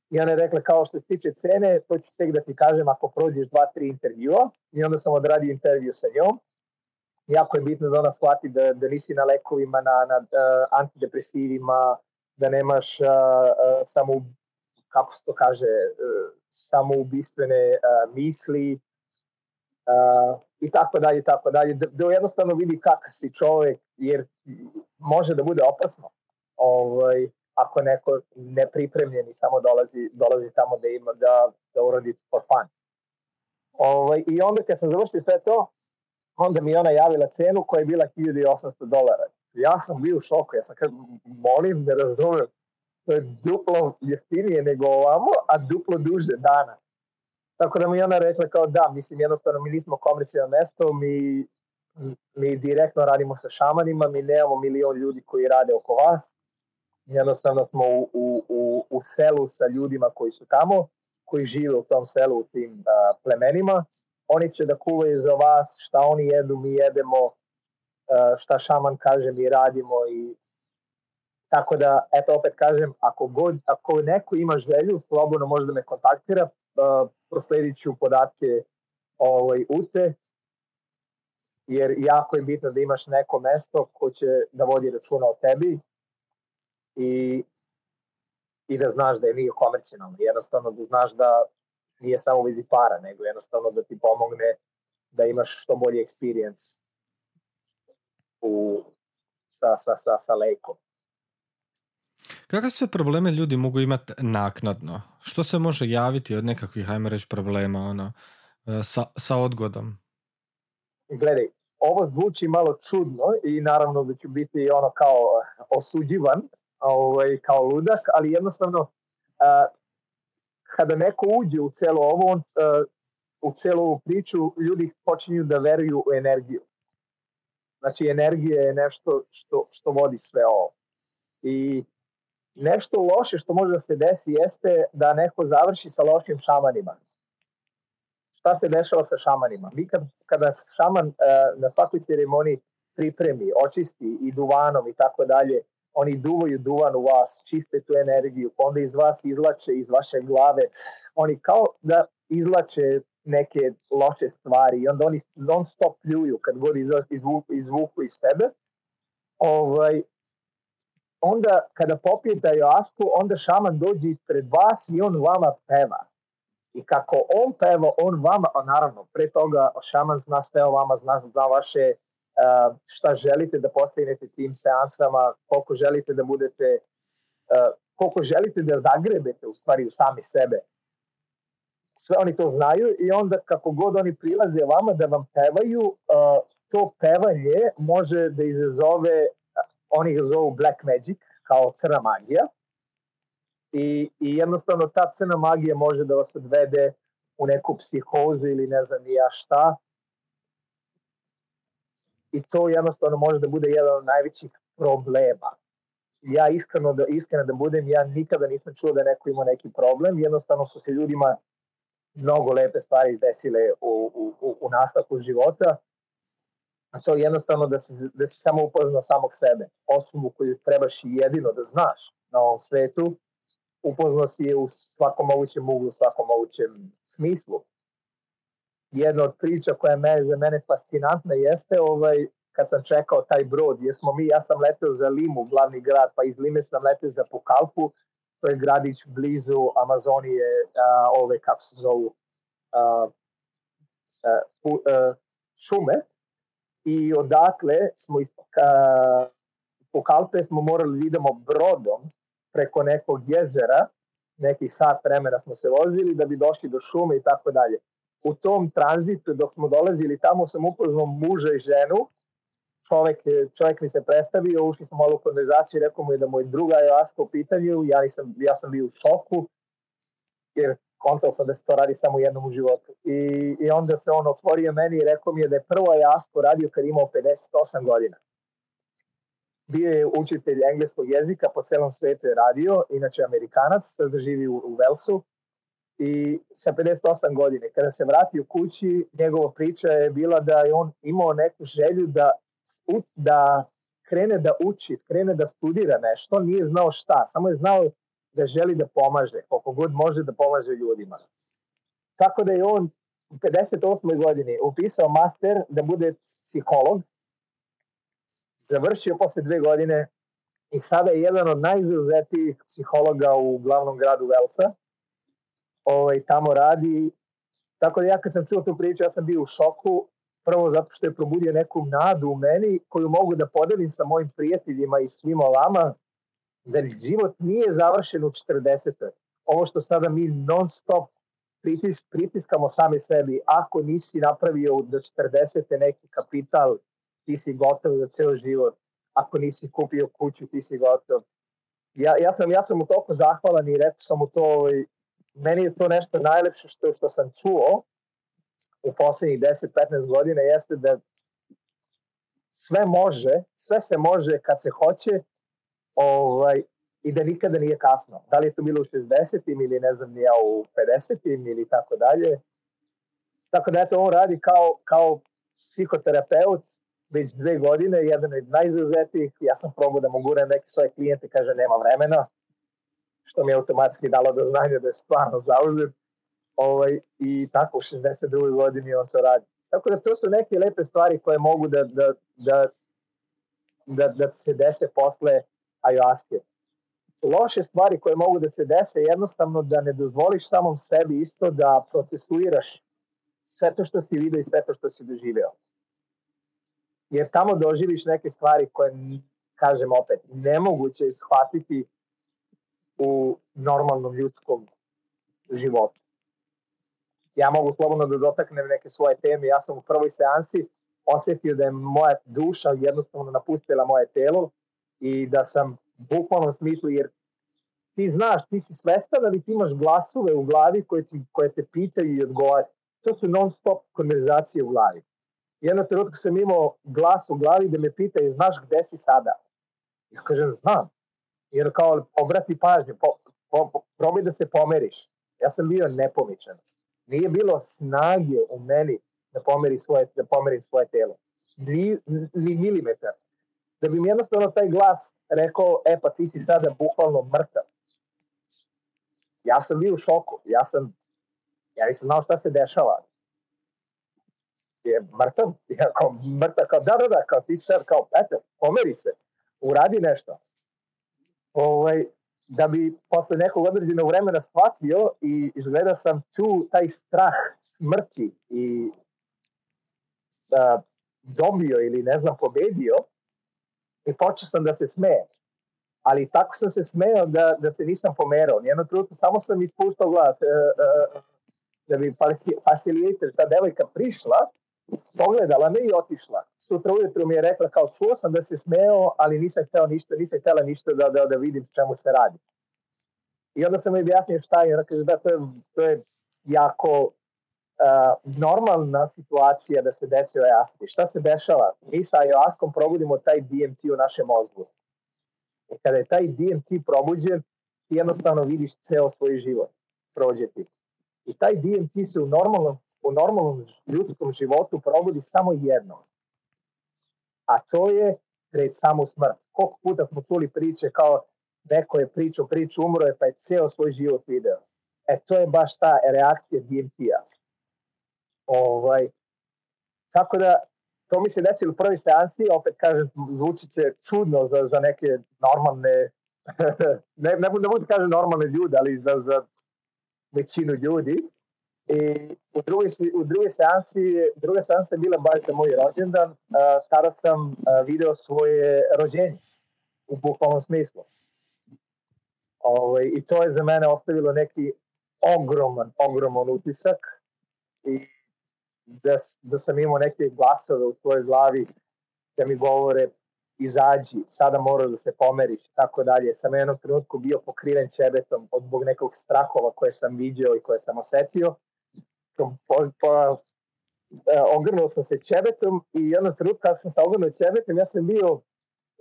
I ona je rekla kao što se tiče cene, to ću tek da ti kažem ako prođeš dva, tri intervjua. I onda sam odradio intervju sa njom jako je bitno da ona shvati da, da nisi na lekovima, na, na uh, antidepresivima, da nemaš uh, uh, samo, kako se to kaže, uh, samoubistvene uh, misli uh, i tako dalje, tako dalje, da, da jednostavno vidi kak si čovek, jer može da bude opasno. Ovaj, ako neko nepripremljen i samo dolazi, dolazi tamo da ima da, da uradi for fun. Ovaj, I onda kad sam završio sve to, onda mi ona javila cenu koja je bila 1800 dolara. Ja sam bio u šoku, ja sam kad molim, ne razumem, to je duplo jeftinije nego ovamo, a duplo duže dana. Tako da mi ona rekla kao da, mislim jednostavno mi nismo komercijalno mesto, mi, mi direktno radimo sa šamanima, mi nemamo milion ljudi koji rade oko vas, jednostavno smo u, u, u, u selu sa ljudima koji su tamo, koji žive u tom selu, u tim uh, plemenima, oni će da kuvaju za vas, šta oni jedu, mi jedemo, uh, šta šaman kaže, mi radimo i tako da, eto opet kažem, ako, god, ako neko ima želju, slobodno može da me kontaktira, uh, prosledit ću podatke ovaj, UTE, jer jako je bitno da imaš neko mesto ko će da vodi računa o tebi i, i da znaš da je nije komercijalno. Jednostavno da znaš da nije samo vizi para, nego jednostavno da ti pomogne da imaš što bolji experience u, sa, sa, sa, sa lejkom. Kakve sve probleme ljudi mogu imati naknadno? Što se može javiti od nekakvih, ajmo reći, problema ono, e, sa, sa odgodom? Gledaj, ovo zvuči malo čudno i naravno da ću biti ono kao osuđivan, ovaj, kao ludak, ali jednostavno uh, kada neko uđe u celo ovo, on, uh, u celu ovu priču, ljudi počinju da veruju u energiju. Znači, energija je nešto što, što vodi sve ovo. I nešto loše što može da se desi jeste da neko završi sa lošim šamanima. Šta se dešava sa šamanima? Mi kad, kada šaman uh, na svakoj ceremoniji pripremi, očisti i duvanom i tako dalje, oni duvaju duvan u vas, čiste tu energiju, pa onda iz vas izlače, iz vaše glave, oni kao da izlače neke loše stvari i onda oni non stop pljuju kad god izvuku, iz sebe. Ovaj, onda kada popijete ajasku, onda šaman dođe ispred vas i on vama peva. I kako on peva, on vama, a naravno, pre toga šaman zna sve o vama, zna, zna vaše uh, šta želite da postignete tim seansama, koliko želite da budete, uh, koliko želite da zagrebete u stvari u sami sebe. Sve oni to znaju i onda kako god oni prilaze vama da vam pevaju, uh, to pevanje može da izazove, oni ga zovu black magic, kao crna magija. I, I jednostavno ta crna magija može da vas odvede u neku psihozu ili ne znam ja šta, i to jednostavno može da bude jedan od najvećih problema. Ja iskreno da, iskreno da budem, ja nikada nisam čuo da neko ima neki problem, jednostavno su se ljudima mnogo lepe stvari desile u, u, u nastavku života, a to je jednostavno da se, da se samo upozna samog sebe, osobu koju trebaš jedino da znaš na ovom svetu, upoznao si je u svakom mogućem uglu, svakom mogućem smislu. Jedna od priča koja je za mene fascinantna jeste ovaj, kad sam čekao taj brod, jer smo mi, ja sam leteo za Limu, glavni grad, pa iz Lime sam leteo za Pukalpu, to je gradić blizu Amazonije, a, ove, kako se zovu, a, a, pu, a, šume, i odatle smo iz Pukalpe smo morali da idemo brodom preko nekog jezera, neki sat vremena smo se vozili da bi došli do šume i tako dalje. U tom tranzitu dok smo dolazili tamo sam upoznao muža i ženu. Čovek, čovek mi se predstavio, ušli smo malo u konverzaciju, rekao mu je da moj druga je Aska u pitanju, ja, nisam, ja sam bio u šoku, jer kontao sam da se to radi samo jednom u životu. I, I onda se on otvorio meni i rekao mi je da je prvo Asko radio kad imao 58 godina. Bio je učitelj engleskog jezika, po celom svetu je radio, inače Amerikanac, sada živi u, u Velsu i sa 58 godine. Kada se vratio kući, njegova priča je bila da je on imao neku želju da, da krene da uči, krene da studira nešto, nije znao šta, samo je znao da želi da pomaže, koliko god može da pomaže ljudima. Tako da je on u 58. godini upisao master da bude psiholog, završio posle dve godine i sada je jedan od najzauzetijih psihologa u glavnom gradu Velsa. Ovaj, tamo radi. Tako da ja kad sam čuo tu priču, ja sam bio u šoku. Prvo zato što je probudio neku nadu u meni koju mogu da podelim sa mojim prijateljima i svima vama da život nije završen u 40. Ovo što sada mi non stop pritis, pritiskamo sami sebi. Ako nisi napravio do 40. neki kapital, ti si gotov za ceo život. Ako nisi kupio kuću, ti si gotov. Ja, ja, sam, ja sam mu toliko zahvalan i rekao sam mu to, ovaj, meni je to nešto najlepše što, što sam čuo u poslednjih 10-15 godina jeste da sve može, sve se može kad se hoće ovaj, i da nikada nije kasno. Da li je to bilo u 60-im ili ne znam ja u 50-im ili tako dalje. Tako da eto on radi kao, kao psihoterapeut već dve godine, jedan od najzazetijih. Ja sam probao da mu gurem neke svoje klijente, kaže nema vremena, što mi je automatski dalo do znanja da je stvarno zauzet. Ovaj, I tako u 62. godini on to radi. Tako da to su neke lepe stvari koje mogu da, da, da, da, da se dese posle ajoaske loše stvari koje mogu da se dese jednostavno da ne dozvoliš samom sebi isto da procesuiraš sve to što si vidio i sve to što si doživeo. Jer tamo doživiš neke stvari koje, kažem opet, nemoguće je shvatiti u normalnom ljudskom životu. Ja mogu slobodno da dotaknem neke svoje teme. Ja sam u prvoj seansi osetio da je moja duša jednostavno napustila moje telo i da sam bukvalnom smislu, jer ti znaš, ti si svestan, ali ti imaš glasove u glavi koje, ti, koje te pitaju i odgovaraju. To su non stop konverzacije u glavi. Jedno trenutka sam imao glas u glavi da me pita, znaš gde si sada? Ja kažem, znam. Jer kao, obrati pažnju, po, po, po, probaj da se pomeriš. Ja sam bio nepomičan. Nije bilo snage u meni da pomeri svoje, da pomerim svoje telo. Ni, ni milimetar da bi mi jednostavno taj glas rekao, e pa ti si sada bukvalno mrtav. Ja sam bio u šoku, ja sam, ja nisam znao šta se dešava. Je mrtav, ja kao mrtav, kao da, da, da, kao ti sad, kao, eto, pomeri se, uradi nešto. Ovaj, da bi posle nekog određenog vremena shvatio i izgleda sam tu taj strah smrti i da, dobio ili ne znam pobedio, i počeo sam da se smejem. Ali tako sam se smejao da, da se nisam pomerao. Nijedno trenutku samo sam ispuštao glas. E, e, da bi facilitator, ta devojka prišla, pogledala me i otišla. Sutra ujutru mi je rekla kao čuo sam da se smeo, ali nisam hteo ništa, nisam htela ništa da, da, da vidim čemu se radi. I onda sam mi objasnio šta je. Ona kaže da to je, to je jako normalna situacija da se desi ojaski. Šta se dešava? Mi sa ajaskom probudimo taj DMT u našem mozgu. I kada je taj DMT probuđen, ti jednostavno vidiš ceo svoj život prođe ti. I taj DMT se u normalnom, u normalnom ljudskom životu probudi samo jedno. A to je pred samu smrt. Koliko puta smo čuli priče kao neko je pričao priču, umro je pa je ceo svoj život video. E to je baš ta reakcija DMT-a Ovaj, tako da, to mi se desilo u prvi seansi, opet kažem, zvuči će čudno za, za neke normalne, ne, ne, ne budu kažem normalne ljude, ali za, za većinu ljudi. I u drugoj, u drugoj seansi, druga seansa je bila baš za moj rođendan, a, tada sam a, video svoje rođenje u bukvalnom smislu. Ovaj, I to je za mene ostavilo neki ogroman, ogroman utisak i da, da sam imao neke glasove u svojoj glavi da mi govore izađi, sada mora da se pomeriš, tako dalje. Sam jednom trenutku bio pokriven čebetom od bog nekog strahova koje sam vidio i koje sam osetio. Po, po, e, ogrnuo sam se čebetom i jednom trenutku kada sam se ogrnuo čebetom, ja sam bio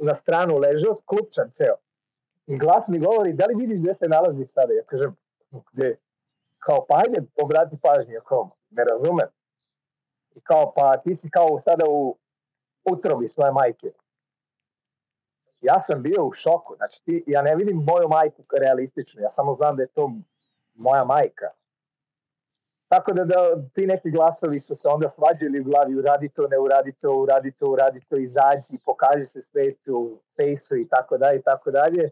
na stranu ležao, sklupčan ceo. I glas mi govori, da li vidiš gde se nalazi sada? Ja kažem, gde? Kao, pa ajde, obrati pažnju, kao, ne razumem i kao pa ti si kao sada u utrobi svoje majke. Ja sam bio u šoku, znači ti, ja ne vidim moju majku realistično, ja samo znam da je to moja majka. tako da, da ti neki glasovi su se onda svađali u glavi, uradi to, ne uradi to, uradi to, uradi to, izađi, pokaži se svetu, fejsu i tako dalje i tako dalje.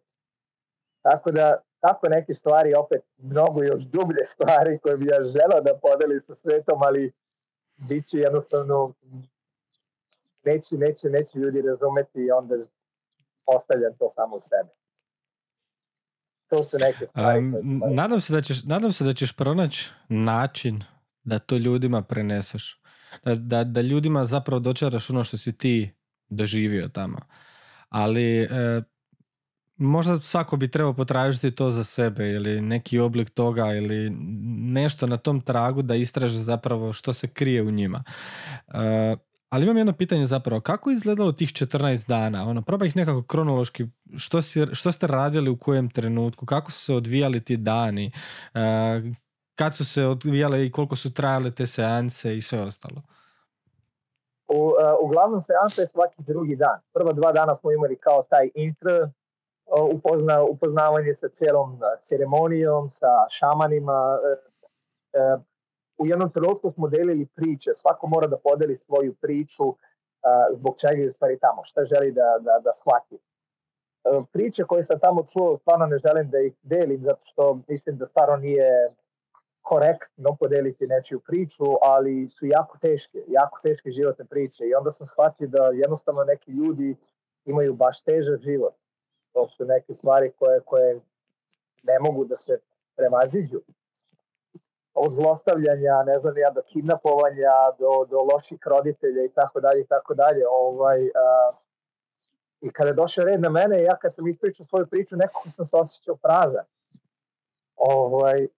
Tako da, tako neke stvari, opet mnogo još dublje stvari koje bi ja želao da podeli sa svetom, ali bit će jednostavno neće, neće, neće ljudi razumeti i onda ostavljam to samo sebe. To su neke stvari. Um, nadam, se da ćeš, nadam se da ćeš pronaći način da to ljudima preneseš. Da, da, da ljudima zapravo dočaraš ono što si ti doživio tamo. Ali e, možda svako bi trebao potražiti to za sebe ili neki oblik toga ili nešto na tom tragu da istraže zapravo što se krije u njima. E, ali imam jedno pitanje zapravo, kako je izgledalo tih 14 dana? Ono, probaj ih nekako kronološki, što, si, što ste radili u kojem trenutku, kako su se odvijali ti dani, uh, kad su se odvijale i koliko su trajale te seanse i sve ostalo? U, uh, uglavnom seanse je svaki drugi dan. Prva dva dana smo imali kao taj intro, uh, upozna, upoznavanje sa cijelom ceremonijom, sa šamanima, uh, u jednom trenutku smo delili priče, svako mora da podeli svoju priču zbog čega je stvari tamo, šta želi da, da, da shvati. Priče koje sam tamo čuo, stvarno ne želim da ih delim, zato što mislim da stvarno nije korektno podeliti nečiju priču, ali su jako teške, jako teške životne priče i onda sam shvatio da jednostavno neki ljudi imaju baš težak život. To su neke stvari koje, koje ne mogu da se premaziđu od zlostavljanja, ne znam ja, do kidnapovanja, do, do loših roditelja i tako dalje i tako dalje. Ovaj, a, I kada je došao red na mene, ja kad sam ispričao svoju priču, nekako sam se osjećao prazan. Ovaj,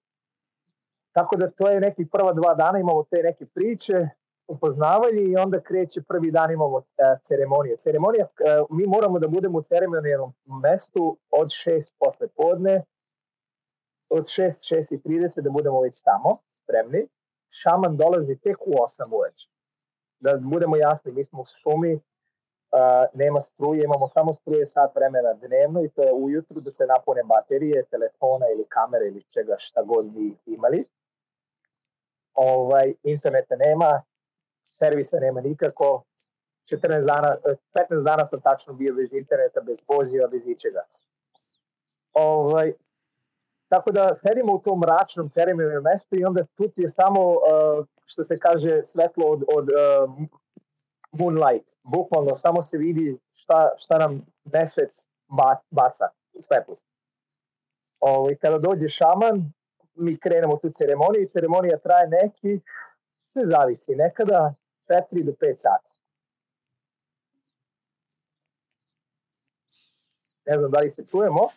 tako da to je neki prva dva dana imamo te neke priče, upoznavanje i onda kreće prvi dan imamo e, ceremonije. Ceremonija, e, mi moramo da budemo u ceremonijalnom mestu od šest posle podne, od 6, 6 i 30 da budemo već tamo, spremni. Šaman dolazi tek u 8 uveče. Da budemo jasni, mi smo u šumi, uh, nema struje, imamo samo struje sat vremena dnevno i to je ujutru da se napune baterije, telefona ili kamere ili čega šta god vi imali. Ovaj, interneta nema, servisa nema nikako, 14 dana, 15 dana sam tačno bio bez interneta, bez poziva, bez ičega. Ovaj, Tako da sedimo u tom mračnom ceremonijalnom mestu i onda tu je samo, uh, što se kaže, svetlo od, od uh, moonlight. Bukvalno samo se vidi šta, šta nam mesec baca u svetlost. Ovo, kada dođe šaman, mi krenemo tu ceremoniju i ceremonija traje neki, sve zavisi, nekada 4 do 5 sati. Ne znam da li se čujemo.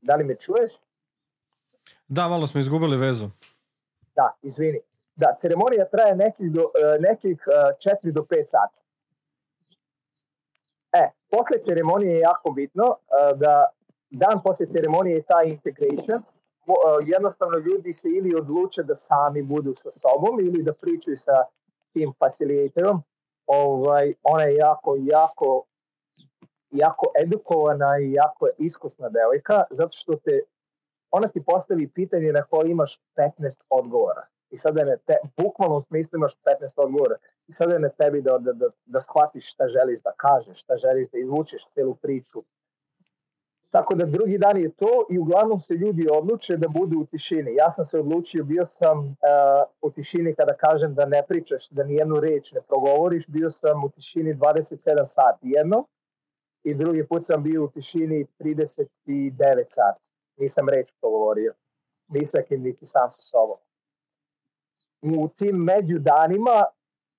Da li me čuješ? Da, malo smo izgubili vezu. Da, izvini. Da, ceremonija traje nekih, do, e, nekih 4 e, do 5 sati. E, posle ceremonije je jako bitno e, da dan posle ceremonije je ta integration. Jednostavno ljudi se ili odluče da sami budu sa sobom ili da pričaju sa tim facilitatorom. Ovaj, ona je jako, jako jako edukovana i jako iskusna devojka, zato što te, ona ti postavi pitanje na koje imaš 15 odgovora. I sada na te, bukvalno u smislu imaš 15 odgovora. I sada je na tebi da, da, da, da shvatiš šta želiš da kažeš, šta želiš da izvučeš celu priču. Tako da drugi dan je to i uglavnom se ljudi odluče da budu u tišini. Ja sam se odlučio, bio sam uh, u tišini kada kažem da ne pričaš, da ni jednu reč ne progovoriš, bio sam u tišini 27 sati jedno i drugi put sam bio u tišini 39 sati. Nisam reč progovorio. Nisam kim niti sam sa sobom. U tim među danima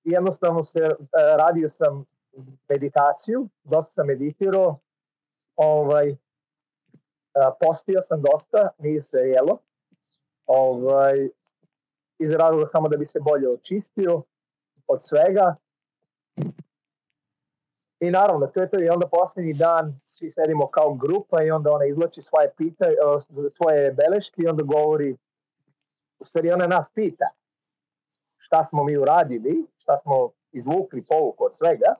jednostavno se uh, radio sam meditaciju, dosta sam meditirao, ovaj, postio sam dosta, nije se jelo, ovaj, iz razloga samo da bi se bolje očistio od svega. I naravno, to je to. I onda poslednji dan svi sedimo kao grupa i onda ona izlači svoje pita, svoje beleške i onda govori, u stvari ona nas pita šta smo mi uradili, šta smo izvukli povuku od svega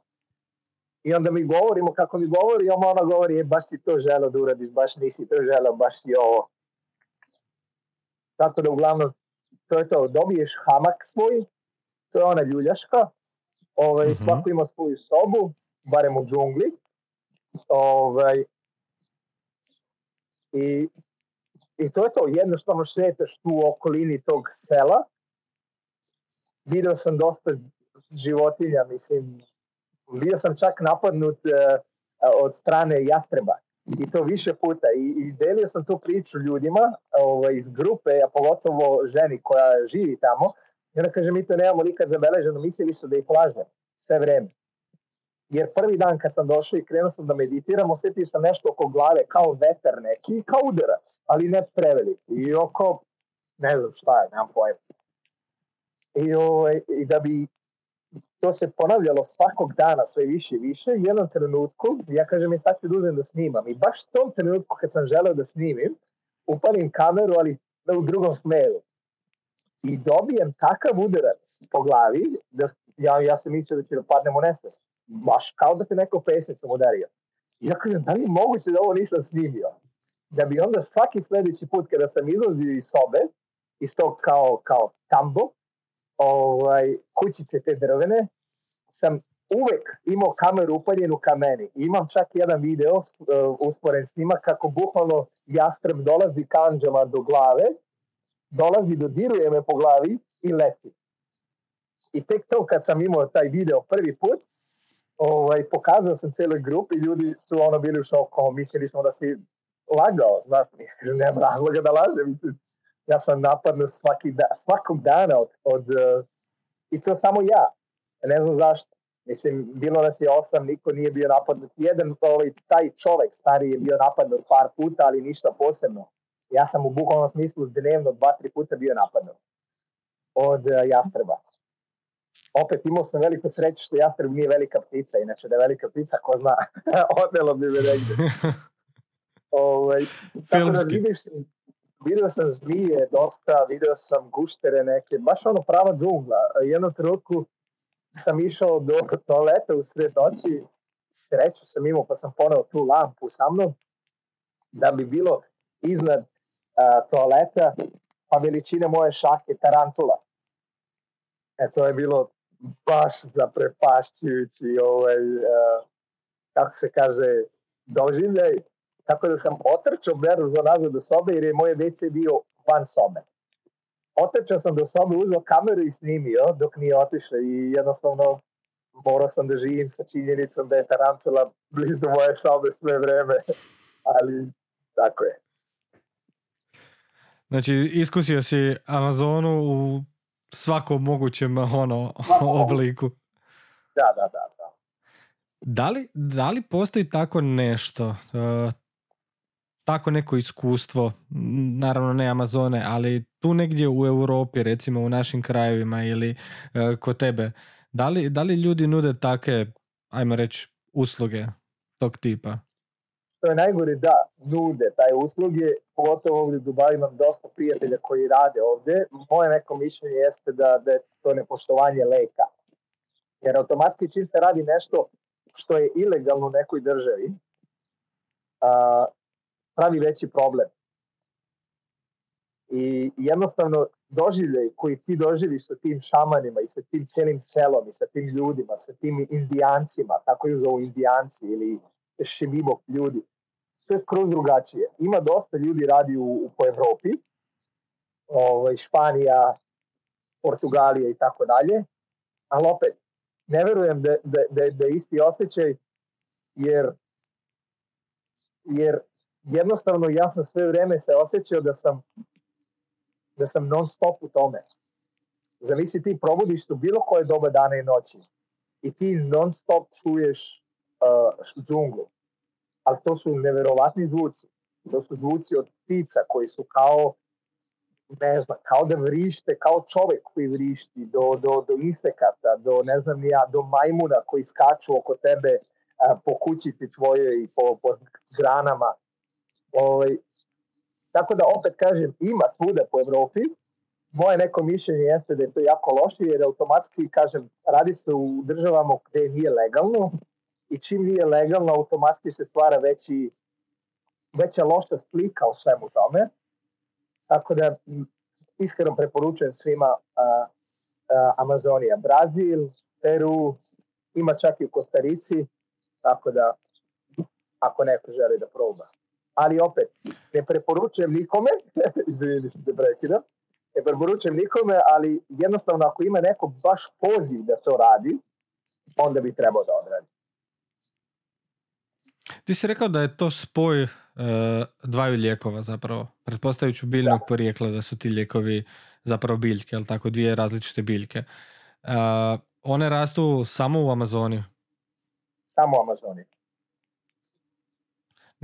I onda mi govorimo kako mi govori, a ona govori, e, baš si to želeo da uradiš, baš nisi to želeo, baš si ovo. Tako da uglavnom, to je to, dobiješ hamak svoj, to je ona ljuljaška, ovaj, mm -hmm. svako ima svoju sobu, barem u džungli, ovaj, i, i to je to, jednostavno šetaš tu u okolini tog sela, video sam dosta životinja, mislim, bio sam čak napadnut uh, od strane jastreba i to više puta i, i delio sam tu priču ljudima ovaj, iz grupe, a pogotovo ženi koja živi tamo i ona kaže mi to nemamo nikad zabeleženo, mislili su da ih lažem sve vreme. Jer prvi dan kad sam došao i krenuo sam da meditiram, osjetio sam nešto oko glave kao vetar neki, kao udarac, ali ne preveliki. I oko, ne znam šta je, nemam pojma. I, ovaj, I da bi to se ponavljalo svakog dana sve više i više. U jednom trenutku, ja kažem mi sad ću da uzem da snimam. I baš tom trenutku kad sam želeo da snimim, upalim kameru, ali u drugom smeru. I dobijem takav udarac po glavi, da ja, ja sam mislio da će da padnem u nesvest. Baš kao da te neko pesnicom udario. I ja kažem, da li moguće da ovo nisam snimio? Da bi onda svaki sledeći put kada sam izlazio iz sobe, iz tog kao, kao tambo, ovaj, kućice te drvene, sam uvek imao kameru upaljenu ka meni. I imam čak jedan video uh, usporen snima kako bukvalno jastreb dolazi kanđama do glave, dolazi, dodiruje me po glavi i leti. I tek to kad sam imao taj video prvi put, ovaj, pokazao sam celoj grupi, ljudi su ono bili u šoku, mislili smo da si lagao, znaš, nema razloga da lažem, ja sam napadnut svaki da, svakog dana od, od uh, i to samo ja. Ne znam zašto. Mislim, bilo nas je osam, niko nije bio napadnut. Jedan, ovaj, taj čovek stari je bio napadnut par puta, ali ništa posebno. Ja sam u bukvalnom smislu dnevno dva, tri puta bio napadnut od uh, jastreba. Opet imao sam veliku sreću što jastreb nije velika ptica, inače da je velika ptica, ko zna, odnelo bi me negde. ovaj, tako da vidiš, video sam zmije dosta, video sam guštere neke, baš ono prava džungla. Jednom trenutku sam išao do toaleta u sred noći, sreću sam imao pa sam poneo tu lampu sa mnom, da bi bilo iznad a, toaleta pa veličine moje šake tarantula. E, to je bilo baš zaprepašćujući ovaj, a, kako se kaže, doživljaj Tako da sam otrčao brzo nazad do sobe jer je moje WC bio van sobe. Otrčao sam do sobe, uzeo kameru i snimio dok nije otišao i jednostavno morao sam da živim sa činjenicom da je tarantula blizu moje sobe sve vreme. Ali tako je. Znači, iskusio si Amazonu u svakom mogućem ono, obliku. Da, da, da. da. Da li, da li postoji tako nešto, uh, tako neko iskustvo, naravno ne Amazone, ali tu negdje u Europi, recimo u našim krajevima ili uh, kod tebe, da li, da li ljudi nude take, ajmo reći, usluge tog tipa? To je najgore da nude taj usluge, pogotovo ovdje u Dubaju imam dosta prijatelja koji rade ovdje. Moje neko mišljenje jeste da, da je to nepoštovanje leka. Jer automatski čim se radi nešto što je ilegalno u nekoj državi, a, pravi veći problem. I jednostavno doživljaj koji ti doživiš sa tim šamanima i sa tim celim selom i sa tim ljudima, sa tim indijancima, tako ju zovu indijanci ili šimibok ljudi, to je skroz drugačije. Ima dosta ljudi radi u, u po Evropi, ovaj, Španija, Portugalija i tako dalje, ali opet, ne verujem da, da, da, da isti osjećaj, jer, jer jednostavno ja sam sve vreme se osjećao da sam da sam non stop u tome. Zamisli ti probudiš se bilo koje doba dana i noći i ti non stop čuješ uh, džunglu. Ali to su neverovatni zvuci. To su zvuci od ptica koji su kao ne znam, kao da vrište, kao čovek koji vrišti, do, do, do insekata, do ne znam ja, do majmuna koji skaču oko tebe a, po kućici tvojoj i po, po granama. Ovaj, tako da opet kažem, ima svuda po Evropi. Moje neko mišljenje jeste da je to jako loše jer automatski, kažem, radi se u državama gde nije legalno i čim nije legalno, automatski se stvara veći, veća loša slika o svemu tome. Tako da iskreno preporučujem svima a, a, Amazonija, Brazil, Peru, ima čak i u Kostarici, tako da ako neko želi da proba. Ali opet, ne preporučujem nikome, izvini se te prekidam, ne preporučujem nikome, ali jednostavno ako ima neko baš poziv da to radi, onda bi trebao da odradi. Ti si rekao da je to spoj uh, dvaju lijekova zapravo. Pretpostavit biljnog da. porijekla da su ti lijekovi zapravo biljke, ali tako dvije različite biljke. Uh, one rastu samo u Amazoniji? Samo u Amazoniji.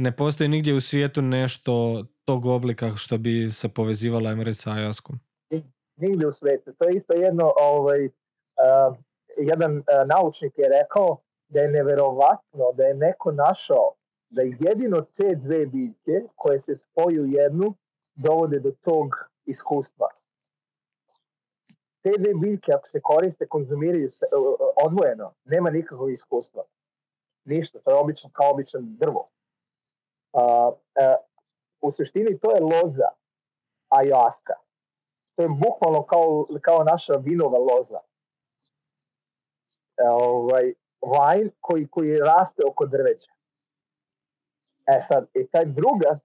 Ne postoji nigdje u svijetu nešto tog oblika što bi se povezivalo, reći, sa ajaskom? Nigdje u svijetu. To je isto jedno, ovaj, uh, jedan uh, naučnik je rekao da je neverovatno da je neko našao da jedino te dve biljke koje se spoju jednu dovode do tog iskustva. Te dve biljke ako se koriste, konzumiraju se, odvojeno, nema nikakvog iskustva. Ništa, to je obično kao običan drvo. A, a, u suštini to je loza ajaska. To je bukvalno kao, kao naša vinova loza. E, ovaj, vajn koji, koji raste oko drveća. E sad, i taj, druga,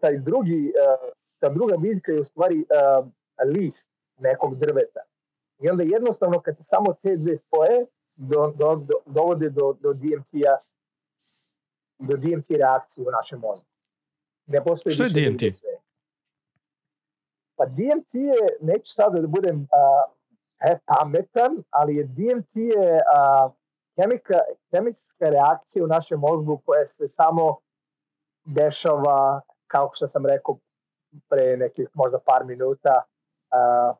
taj drugi, uh, ta druga biljka je u stvari uh, list nekog drveta. I onda jednostavno kad se samo te dve spoje, do, do, do, dovode do, do DMT-a do DMT reakcije u našem mozgu. Ne postoji Što je DMT? Pa DMT je, neću sad da budem uh, e, pametan, ali je DMT je uh, hemika, hemijska reakcija u našem mozgu koja se samo dešava, kao što sam rekao pre nekih možda par minuta, uh,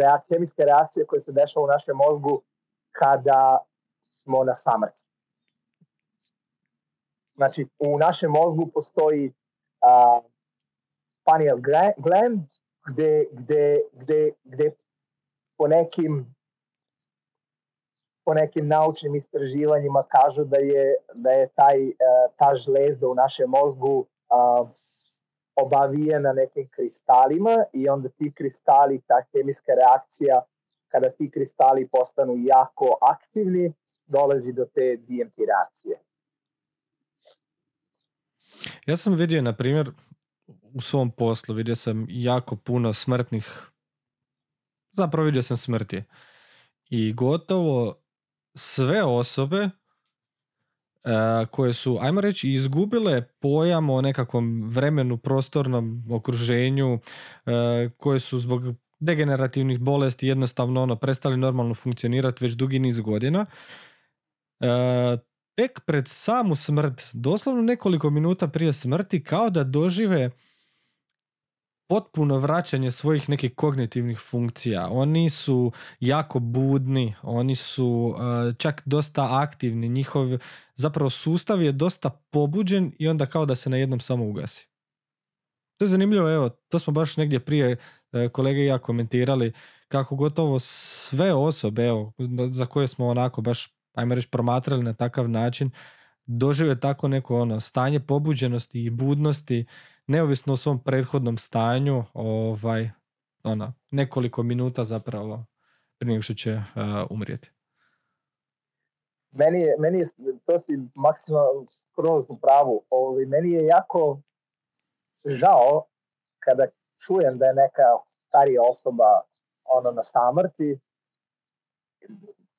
reak, hemijska reakcija koja se dešava u našem mozgu kada smo na samrti. Znači, u našem mozgu postoji uh, pineal gland, gde, gde, gde, gde po nekim po nekim naučnim istraživanjima kažu da je, da je taj, e, ta žlezda u našem mozgu a, obavijena nekim kristalima i onda ti kristali, ta hemijska reakcija, kada ti kristali postanu jako aktivni, dolazi do te DMT reakcije. Ja sam vidio, na primjer, u svom poslu vidio sam jako puno smrtnih, zapravo vidio sam smrti. I gotovo sve osobe uh, koje su, ajmo reći, izgubile pojam o nekakvom vremenu, prostornom okruženju, uh, koje su zbog degenerativnih bolesti jednostavno ono prestali normalno funkcionirati već dugi niz godina. Uh, tek pred samu smrt, doslovno nekoliko minuta prije smrti, kao da dožive potpuno vraćanje svojih nekih kognitivnih funkcija. Oni su jako budni, oni su uh, čak dosta aktivni, njihov zapravo sustav je dosta pobuđen i onda kao da se na jednom samo ugasi. To je zanimljivo, evo, to smo baš negdje prije uh, kolege i ja komentirali kako gotovo sve osobe, evo, za koje smo onako baš, ajmo reći, promatrali na takav način, dožive tako neko ono stanje pobuđenosti i budnosti neovisno o svom prethodnom stanju, ovaj, ono, nekoliko minuta zapravo prije nego što će uh, umrijeti. Meni je, meni je, to si maksimalno skroz u pravu, ovaj, meni je jako žao kada čujem da je neka starija osoba ono na samrti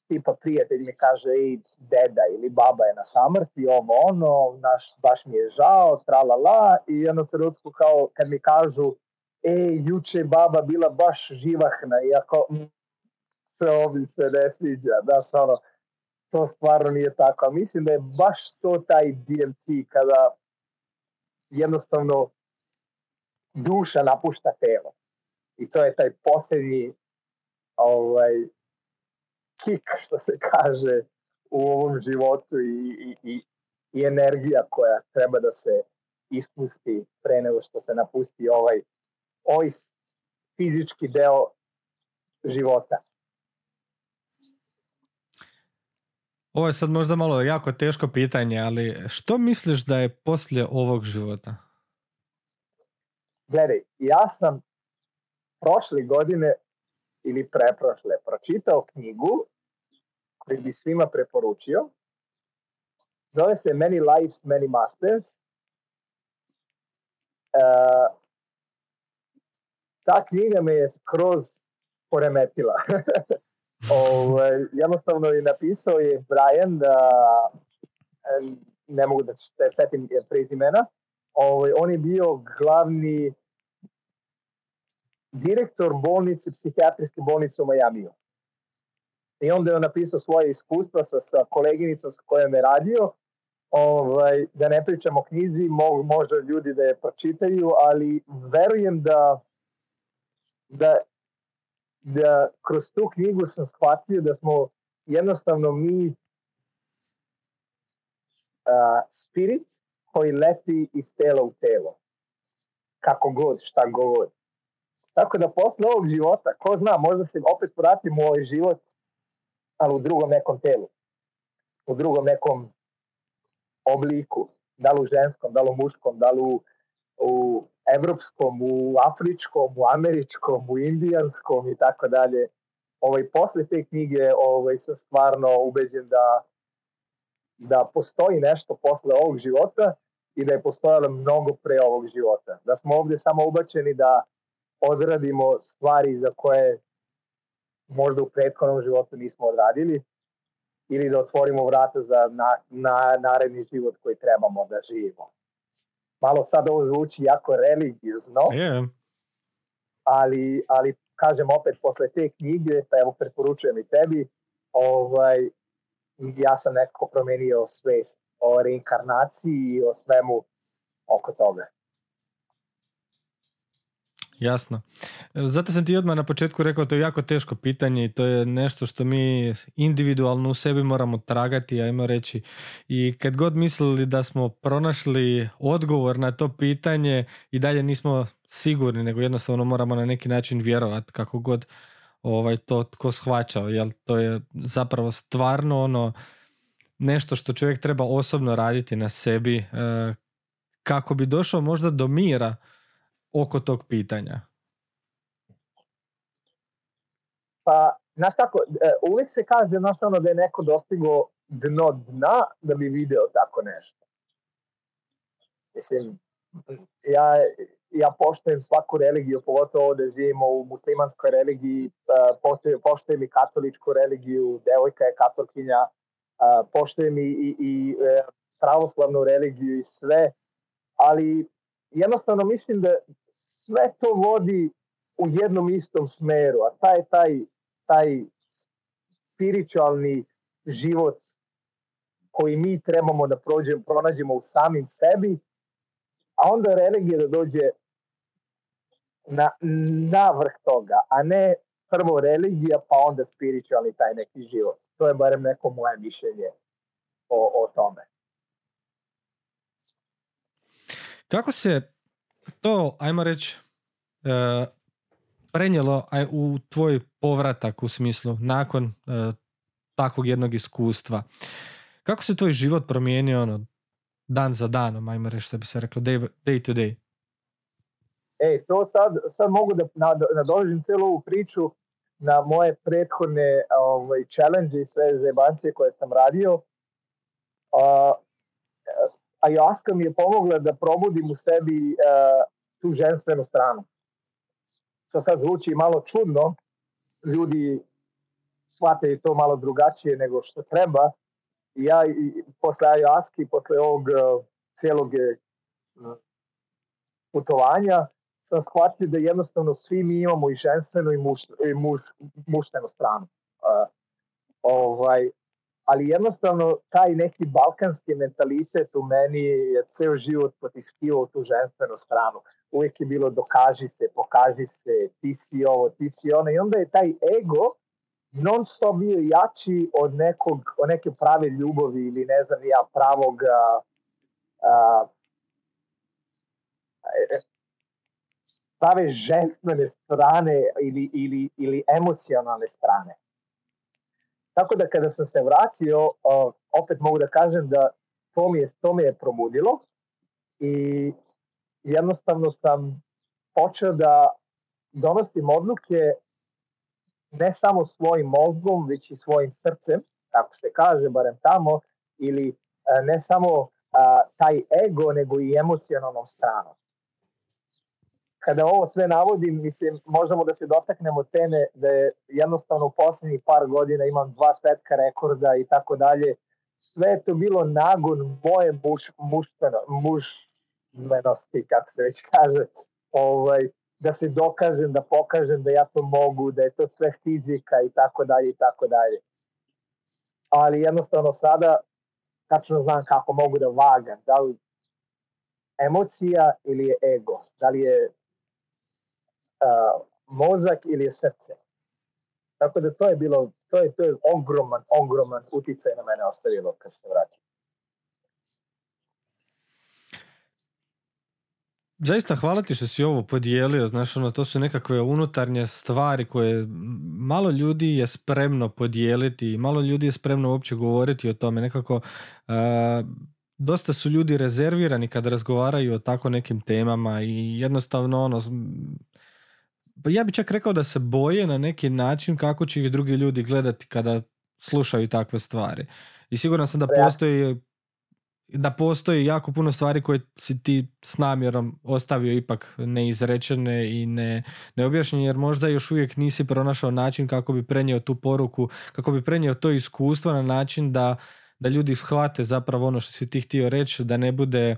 tipa prijatelj mi kaže ej deda ili baba je na samrti, ovo ono, naš, baš mi je žao, tra la la i jedno trenutku kao kad mi kažu ej, juče baba bila baš živahna, iako sve ovi se ne sviđa, znaš ono, to stvarno nije tako. A mislim da je baš to taj DMT kada jednostavno duša napušta telo. I to je taj posljednji ovaj, kik, što se kaže, u ovom životu i, i, i, i energija koja treba da se ispusti pre nego što se napusti ovaj, ovaj fizički deo života. Ovo je sad možda malo jako teško pitanje, ali što misliš da je poslije ovog života? Gledaj, ja sam prošle godine ili preprošle pročitao knjigu koju bi svima preporučio. Zove se Many Lives, Many Masters. Uh, ta knjiga me je skroz poremetila. Ove, ovaj, jednostavno je napisao je Brian da ne mogu da se setim prezimena. Ove, ovaj, on je bio glavni direktor bolnice, psihijatrijske bolnice u Majamiju. I onda je on napisao svoje iskustva sa, sa koleginicom s kojom je radio. Ovaj, da ne pričamo o knjizi, mo, možda ljudi da je pročitaju, ali verujem da, da, da kroz tu knjigu sam shvatio da smo jednostavno mi uh, spirit koji leti iz tela u telo. Kako god, šta god. Tako da posle ovog života, ko zna, možda se opet vratim u ovaj život, ali u drugom nekom telu. U drugom nekom obliku. Da li u ženskom, da li u muškom, da li u, u evropskom, u afričkom, u američkom, u indijanskom i tako dalje. Ovaj, posle te knjige ovaj, sam stvarno ubeđen da, da postoji nešto posle ovog života i da je postojalo mnogo pre ovog života. Da smo ovde samo ubačeni da odradimo stvari za koje možda u prethodnom životu nismo odradili ili da otvorimo vrata za na, na, naredni život koji trebamo da živimo. Malo sad ovo zvuči jako religiozno, yeah. ali, ali kažem opet posle te knjige, pa evo preporučujem i tebi, ovaj, ja sam nekako promenio svest o reinkarnaciji i o svemu oko toga. Jasno. Zato sam ti odmah na početku rekao to je jako teško pitanje i to je nešto što mi individualno u sebi moramo tragati, ajmo reći. I kad god mislili da smo pronašli odgovor na to pitanje i dalje nismo sigurni, nego jednostavno moramo na neki način vjerovati kako god ovaj, to tko shvaćao. Jel to je zapravo stvarno ono nešto što čovjek treba osobno raditi na sebi eh, kako bi došao možda do mira oko tog pitanja? Pa, znaš kako, e, uvijek se kaže znaš, ono, da je neko dostigo dno dna da bi video tako nešto. Mislim, ja, ja poštujem svaku religiju, pogotovo da živimo u muslimanskoj religiji, e, poštujem, poštujem i katoličku religiju, devojka je katolkinja, e, poštujem i, i, i pravoslavnu religiju i sve, ali jednostavno mislim da sve to vodi u jednom istom smeru, a taj, taj, taj spiritualni život koji mi trebamo da prođemo, pronađemo u samim sebi, a onda religija da dođe na, na vrh toga, a ne prvo religija, pa onda spiritualni taj neki život. To je barem neko moje mišljenje o, o tome. Kako se to, ajmo reći, e, prenijelo u tvoj povratak u smislu nakon e, takvog jednog iskustva? Kako se tvoj život promijenio ono, dan za danom, ajmo reći što bi se reklo, day, day to day? E, to sad, sad mogu da nadožim celu ovu priču na moje prethodne ovaj, challenge i sve zebancije koje sam radio. A, ayahuasca mi je pomogla da probudim u sebi uh, tu ženstvenu stranu. Što sad zvuči malo čudno, ljudi shvate to malo drugačije nego što treba. I ja i posle ayahuasca posle ovog uh, celog uh, putovanja sam shvatio da jednostavno svi mi imamo i ženstvenu i, muš, i muš, muštenu stranu. Uh, ovaj, ali jednostavno taj neki balkanski mentalitet u meni je ceo život potiskivao tu ženstvenu stranu. Uvijek je bilo dokaži se, pokaži se, ti si ovo, ti si ono i onda je taj ego non stop bio jači od nekog, od neke prave ljubavi ili ne znam ja pravog a, a, prave ženstvene strane ili, ili, ili emocionalne strane. Tako da kada sam se vratio, opet mogu da kažem da to mi je, to mi je probudilo i jednostavno sam počeo da donosim odluke ne samo svojim mozgom, već i svojim srcem, tako se kaže, barem tamo, ili ne samo taj ego, nego i emocionalnom stranom. Kada ovo sve navodim, mislim, možemo da se dotaknemo teme da je jednostavno u poslednjih par godina imam dva svetska rekorda i tako dalje. Sve je to bilo nagon moje muš, mušteno, mušmenosti, kako se već kaže, ovaj, da se dokažem, da pokažem da ja to mogu, da je to sve fizika i tako dalje i tako dalje. Ali jednostavno sada tačno znam kako mogu da vagam, da li emocija ili je ego, da li je uh, mozak ili srce. Tako da to je bilo, to je, to je ogroman, ogroman uticaj na mene ostavilo kad se vratio. Zaista hvala ti što si ovo podijelio, znaš, ono, to su nekakve unutarnje stvari koje malo ljudi je spremno podijeliti, malo ljudi je spremno uopće govoriti o tome, nekako uh, dosta su ljudi rezervirani kada razgovaraju o tako nekim temama i jednostavno ono, pa ja bih čak rekao da se boje na neki način kako će ih drugi ljudi gledati kada slušaju takve stvari. I siguran sam da postoji da postoji jako puno stvari koje si ti s namjerom ostavio ipak neizrečene i ne, neobjašnjene jer možda još uvijek nisi pronašao način kako bi prenio tu poruku, kako bi prenio to iskustvo na način da, da ljudi shvate zapravo ono što si ti htio reći, da ne bude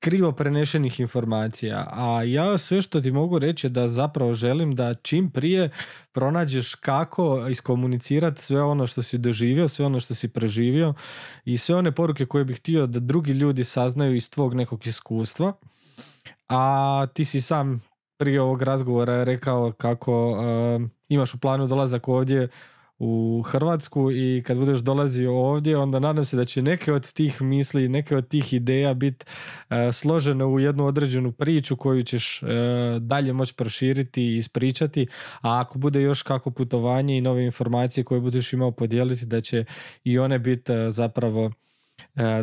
krivo prenešenih informacija. A ja sve što ti mogu reći je da zapravo želim da čim prije pronađeš kako iskomunicirati sve ono što si doživio, sve ono što si preživio i sve one poruke koje bih htio da drugi ljudi saznaju iz tvog nekog iskustva. A ti si sam prije ovog razgovora rekao kako uh, imaš u planu dolazak ovdje u Hrvatsku i kad budeš dolazio ovdje, onda nadam se da će neke od tih misli, neke od tih ideja biti e, složene u jednu određenu priču koju ćeš e, dalje moći proširiti i ispričati, a ako bude još kako putovanje i nove informacije koje budeš imao podijeliti, da će i one biti e, zapravo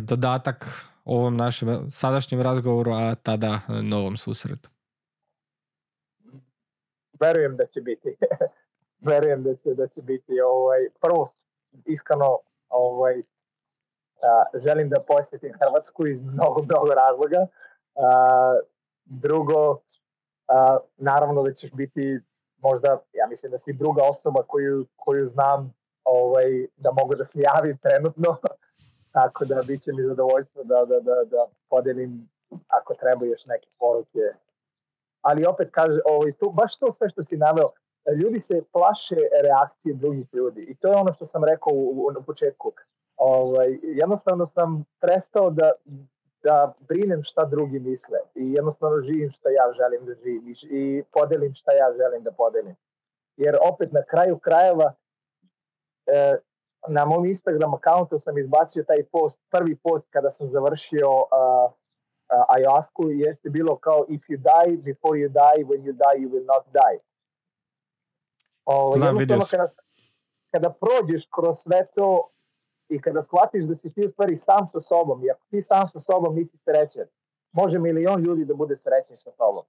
dodatak ovom našem sadašnjem razgovoru, a tada novom susretu. Verujem da će biti. verujem da će, da će biti ovaj, prvo iskreno ovaj, a, želim da posjetim Hrvatsku iz mnogo, mnogo razloga. A, drugo, a, naravno da ćeš biti možda, ja mislim da si druga osoba koju, koju znam ovaj, da mogu da se javim trenutno, tako da bit će mi zadovoljstvo da, da, da, da podelim ako treba još neke poruke. Ali opet kaže, ovaj, tu, baš to sve što si naveo, ljudi se plaše reakcije drugih ljudi i to je ono što sam rekao u, u, u početku. Ovaj, jednostavno sam prestao da, da brinem šta drugi misle i jednostavno živim šta ja želim da živim i, podelim šta ja želim da podelim. Jer opet na kraju krajeva e, na mom Instagram akauntu sam izbacio taj post, prvi post kada sam završio uh, uh, ayahuasku jeste bilo kao if you die before you die, when you die you will not die. Ovo, Znam, vidio kada, kada prođeš kroz sve to i kada shvatiš da si ti u stvari sam sa sobom, i ako ti sam sa sobom nisi srećen, može milion ljudi da bude srećni sa tobom.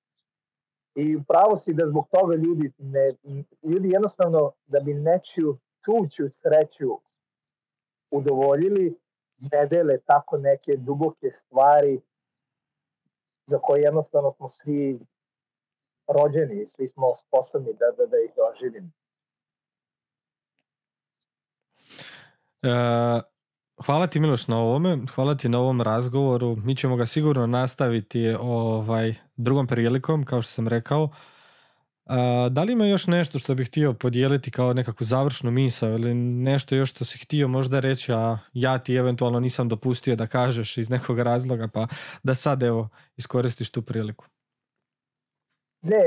I pravo si da zbog toga ljudi, ne, ljudi jednostavno da bi nečiju tuću sreću udovoljili, ne dele tako neke duboke stvari za koje jednostavno smo svi rođeni i svi smo sposobni da, da, da ih doživimo. E, hvala ti Miloš na ovome, hvala ti na ovom razgovoru. Mi ćemo ga sigurno nastaviti ovaj drugom prilikom, kao što sam rekao. A, da li ima još nešto što bih htio podijeliti kao nekakvu završnu misao ili nešto još što si htio možda reći, a ja ti eventualno nisam dopustio da kažeš iz nekog razloga, pa da sad evo iskoristiš tu priliku. Ne,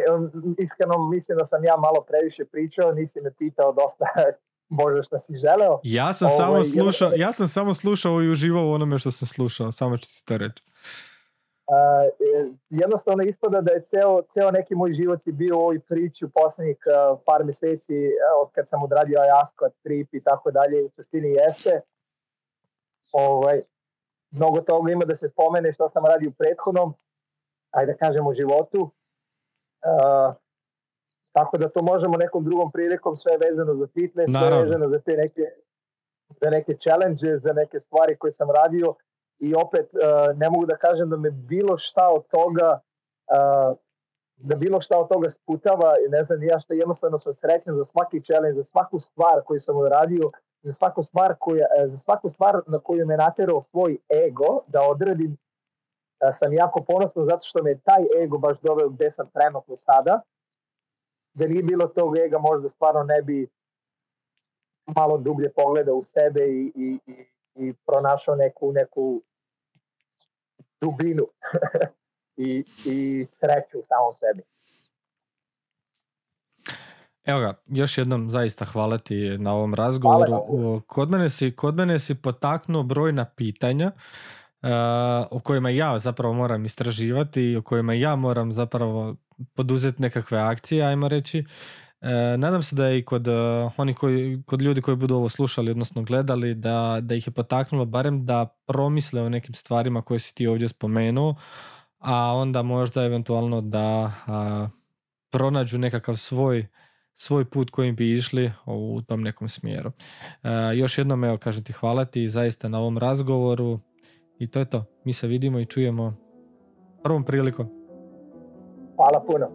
iskreno mislim da sam ja malo previše pričao, nisi me pitao dosta možda što si želeo. Ja sam, Ovo, samo slušao, ja sam samo slušao i uživao u onome što sam slušao, samo ću ti to reći. Uh, jednostavno ispada da je ceo, ceo neki moj život je bio u ovoj priči u poslednjih uh, par meseci od kad sam odradio Ayasko, Trip i tako dalje, u suštini jeste. Ovaj, mnogo toga ima da se spomene što sam radio u prethodnom, ajde da kažem u životu. Tako da to možemo nekom drugom prilikom sve vezano za fitness, Naravno. sve vezano za te neke za neke challenge, za neke stvari koje sam radio i opet ne mogu da kažem da me bilo šta od toga uh, da bilo šta od toga sputava i ne znam ja što jednostavno sam srećan za svaki challenge, za svaku stvar koju sam uradio, za svaku stvar, koja, za svaku stvar na koju me naterao svoj ego da odradim uh, sam jako ponosan zato što me taj ego baš doveo gde sam trenutno sada da nije bilo tog ega možda stvarno ne bi malo dublje pogleda u sebe i, i, i, i pronašao neku, neku dubinu i, i sreću u samom sebi. Evo ga, još jednom zaista hvala ti na ovom razgovoru. Hvala. Kod mene si, kod mene si potaknuo brojna pitanja uh, o kojima ja zapravo moram istraživati i o kojima ja moram zapravo poduzeti nekakve akcije, ajmo reći. E, nadam se da je i kod, uh, oni koji, kod ljudi koji budu ovo slušali, odnosno gledali, da, da ih je potaknulo barem da promisle o nekim stvarima koje si ti ovdje spomenuo, a onda možda eventualno da a, pronađu nekakav svoj svoj put kojim bi išli u tom nekom smjeru. E, još jednom evo kažem ti hvala ti zaista na ovom razgovoru i to je to. Mi se vidimo i čujemo prvom prilikom. Fala, Puna.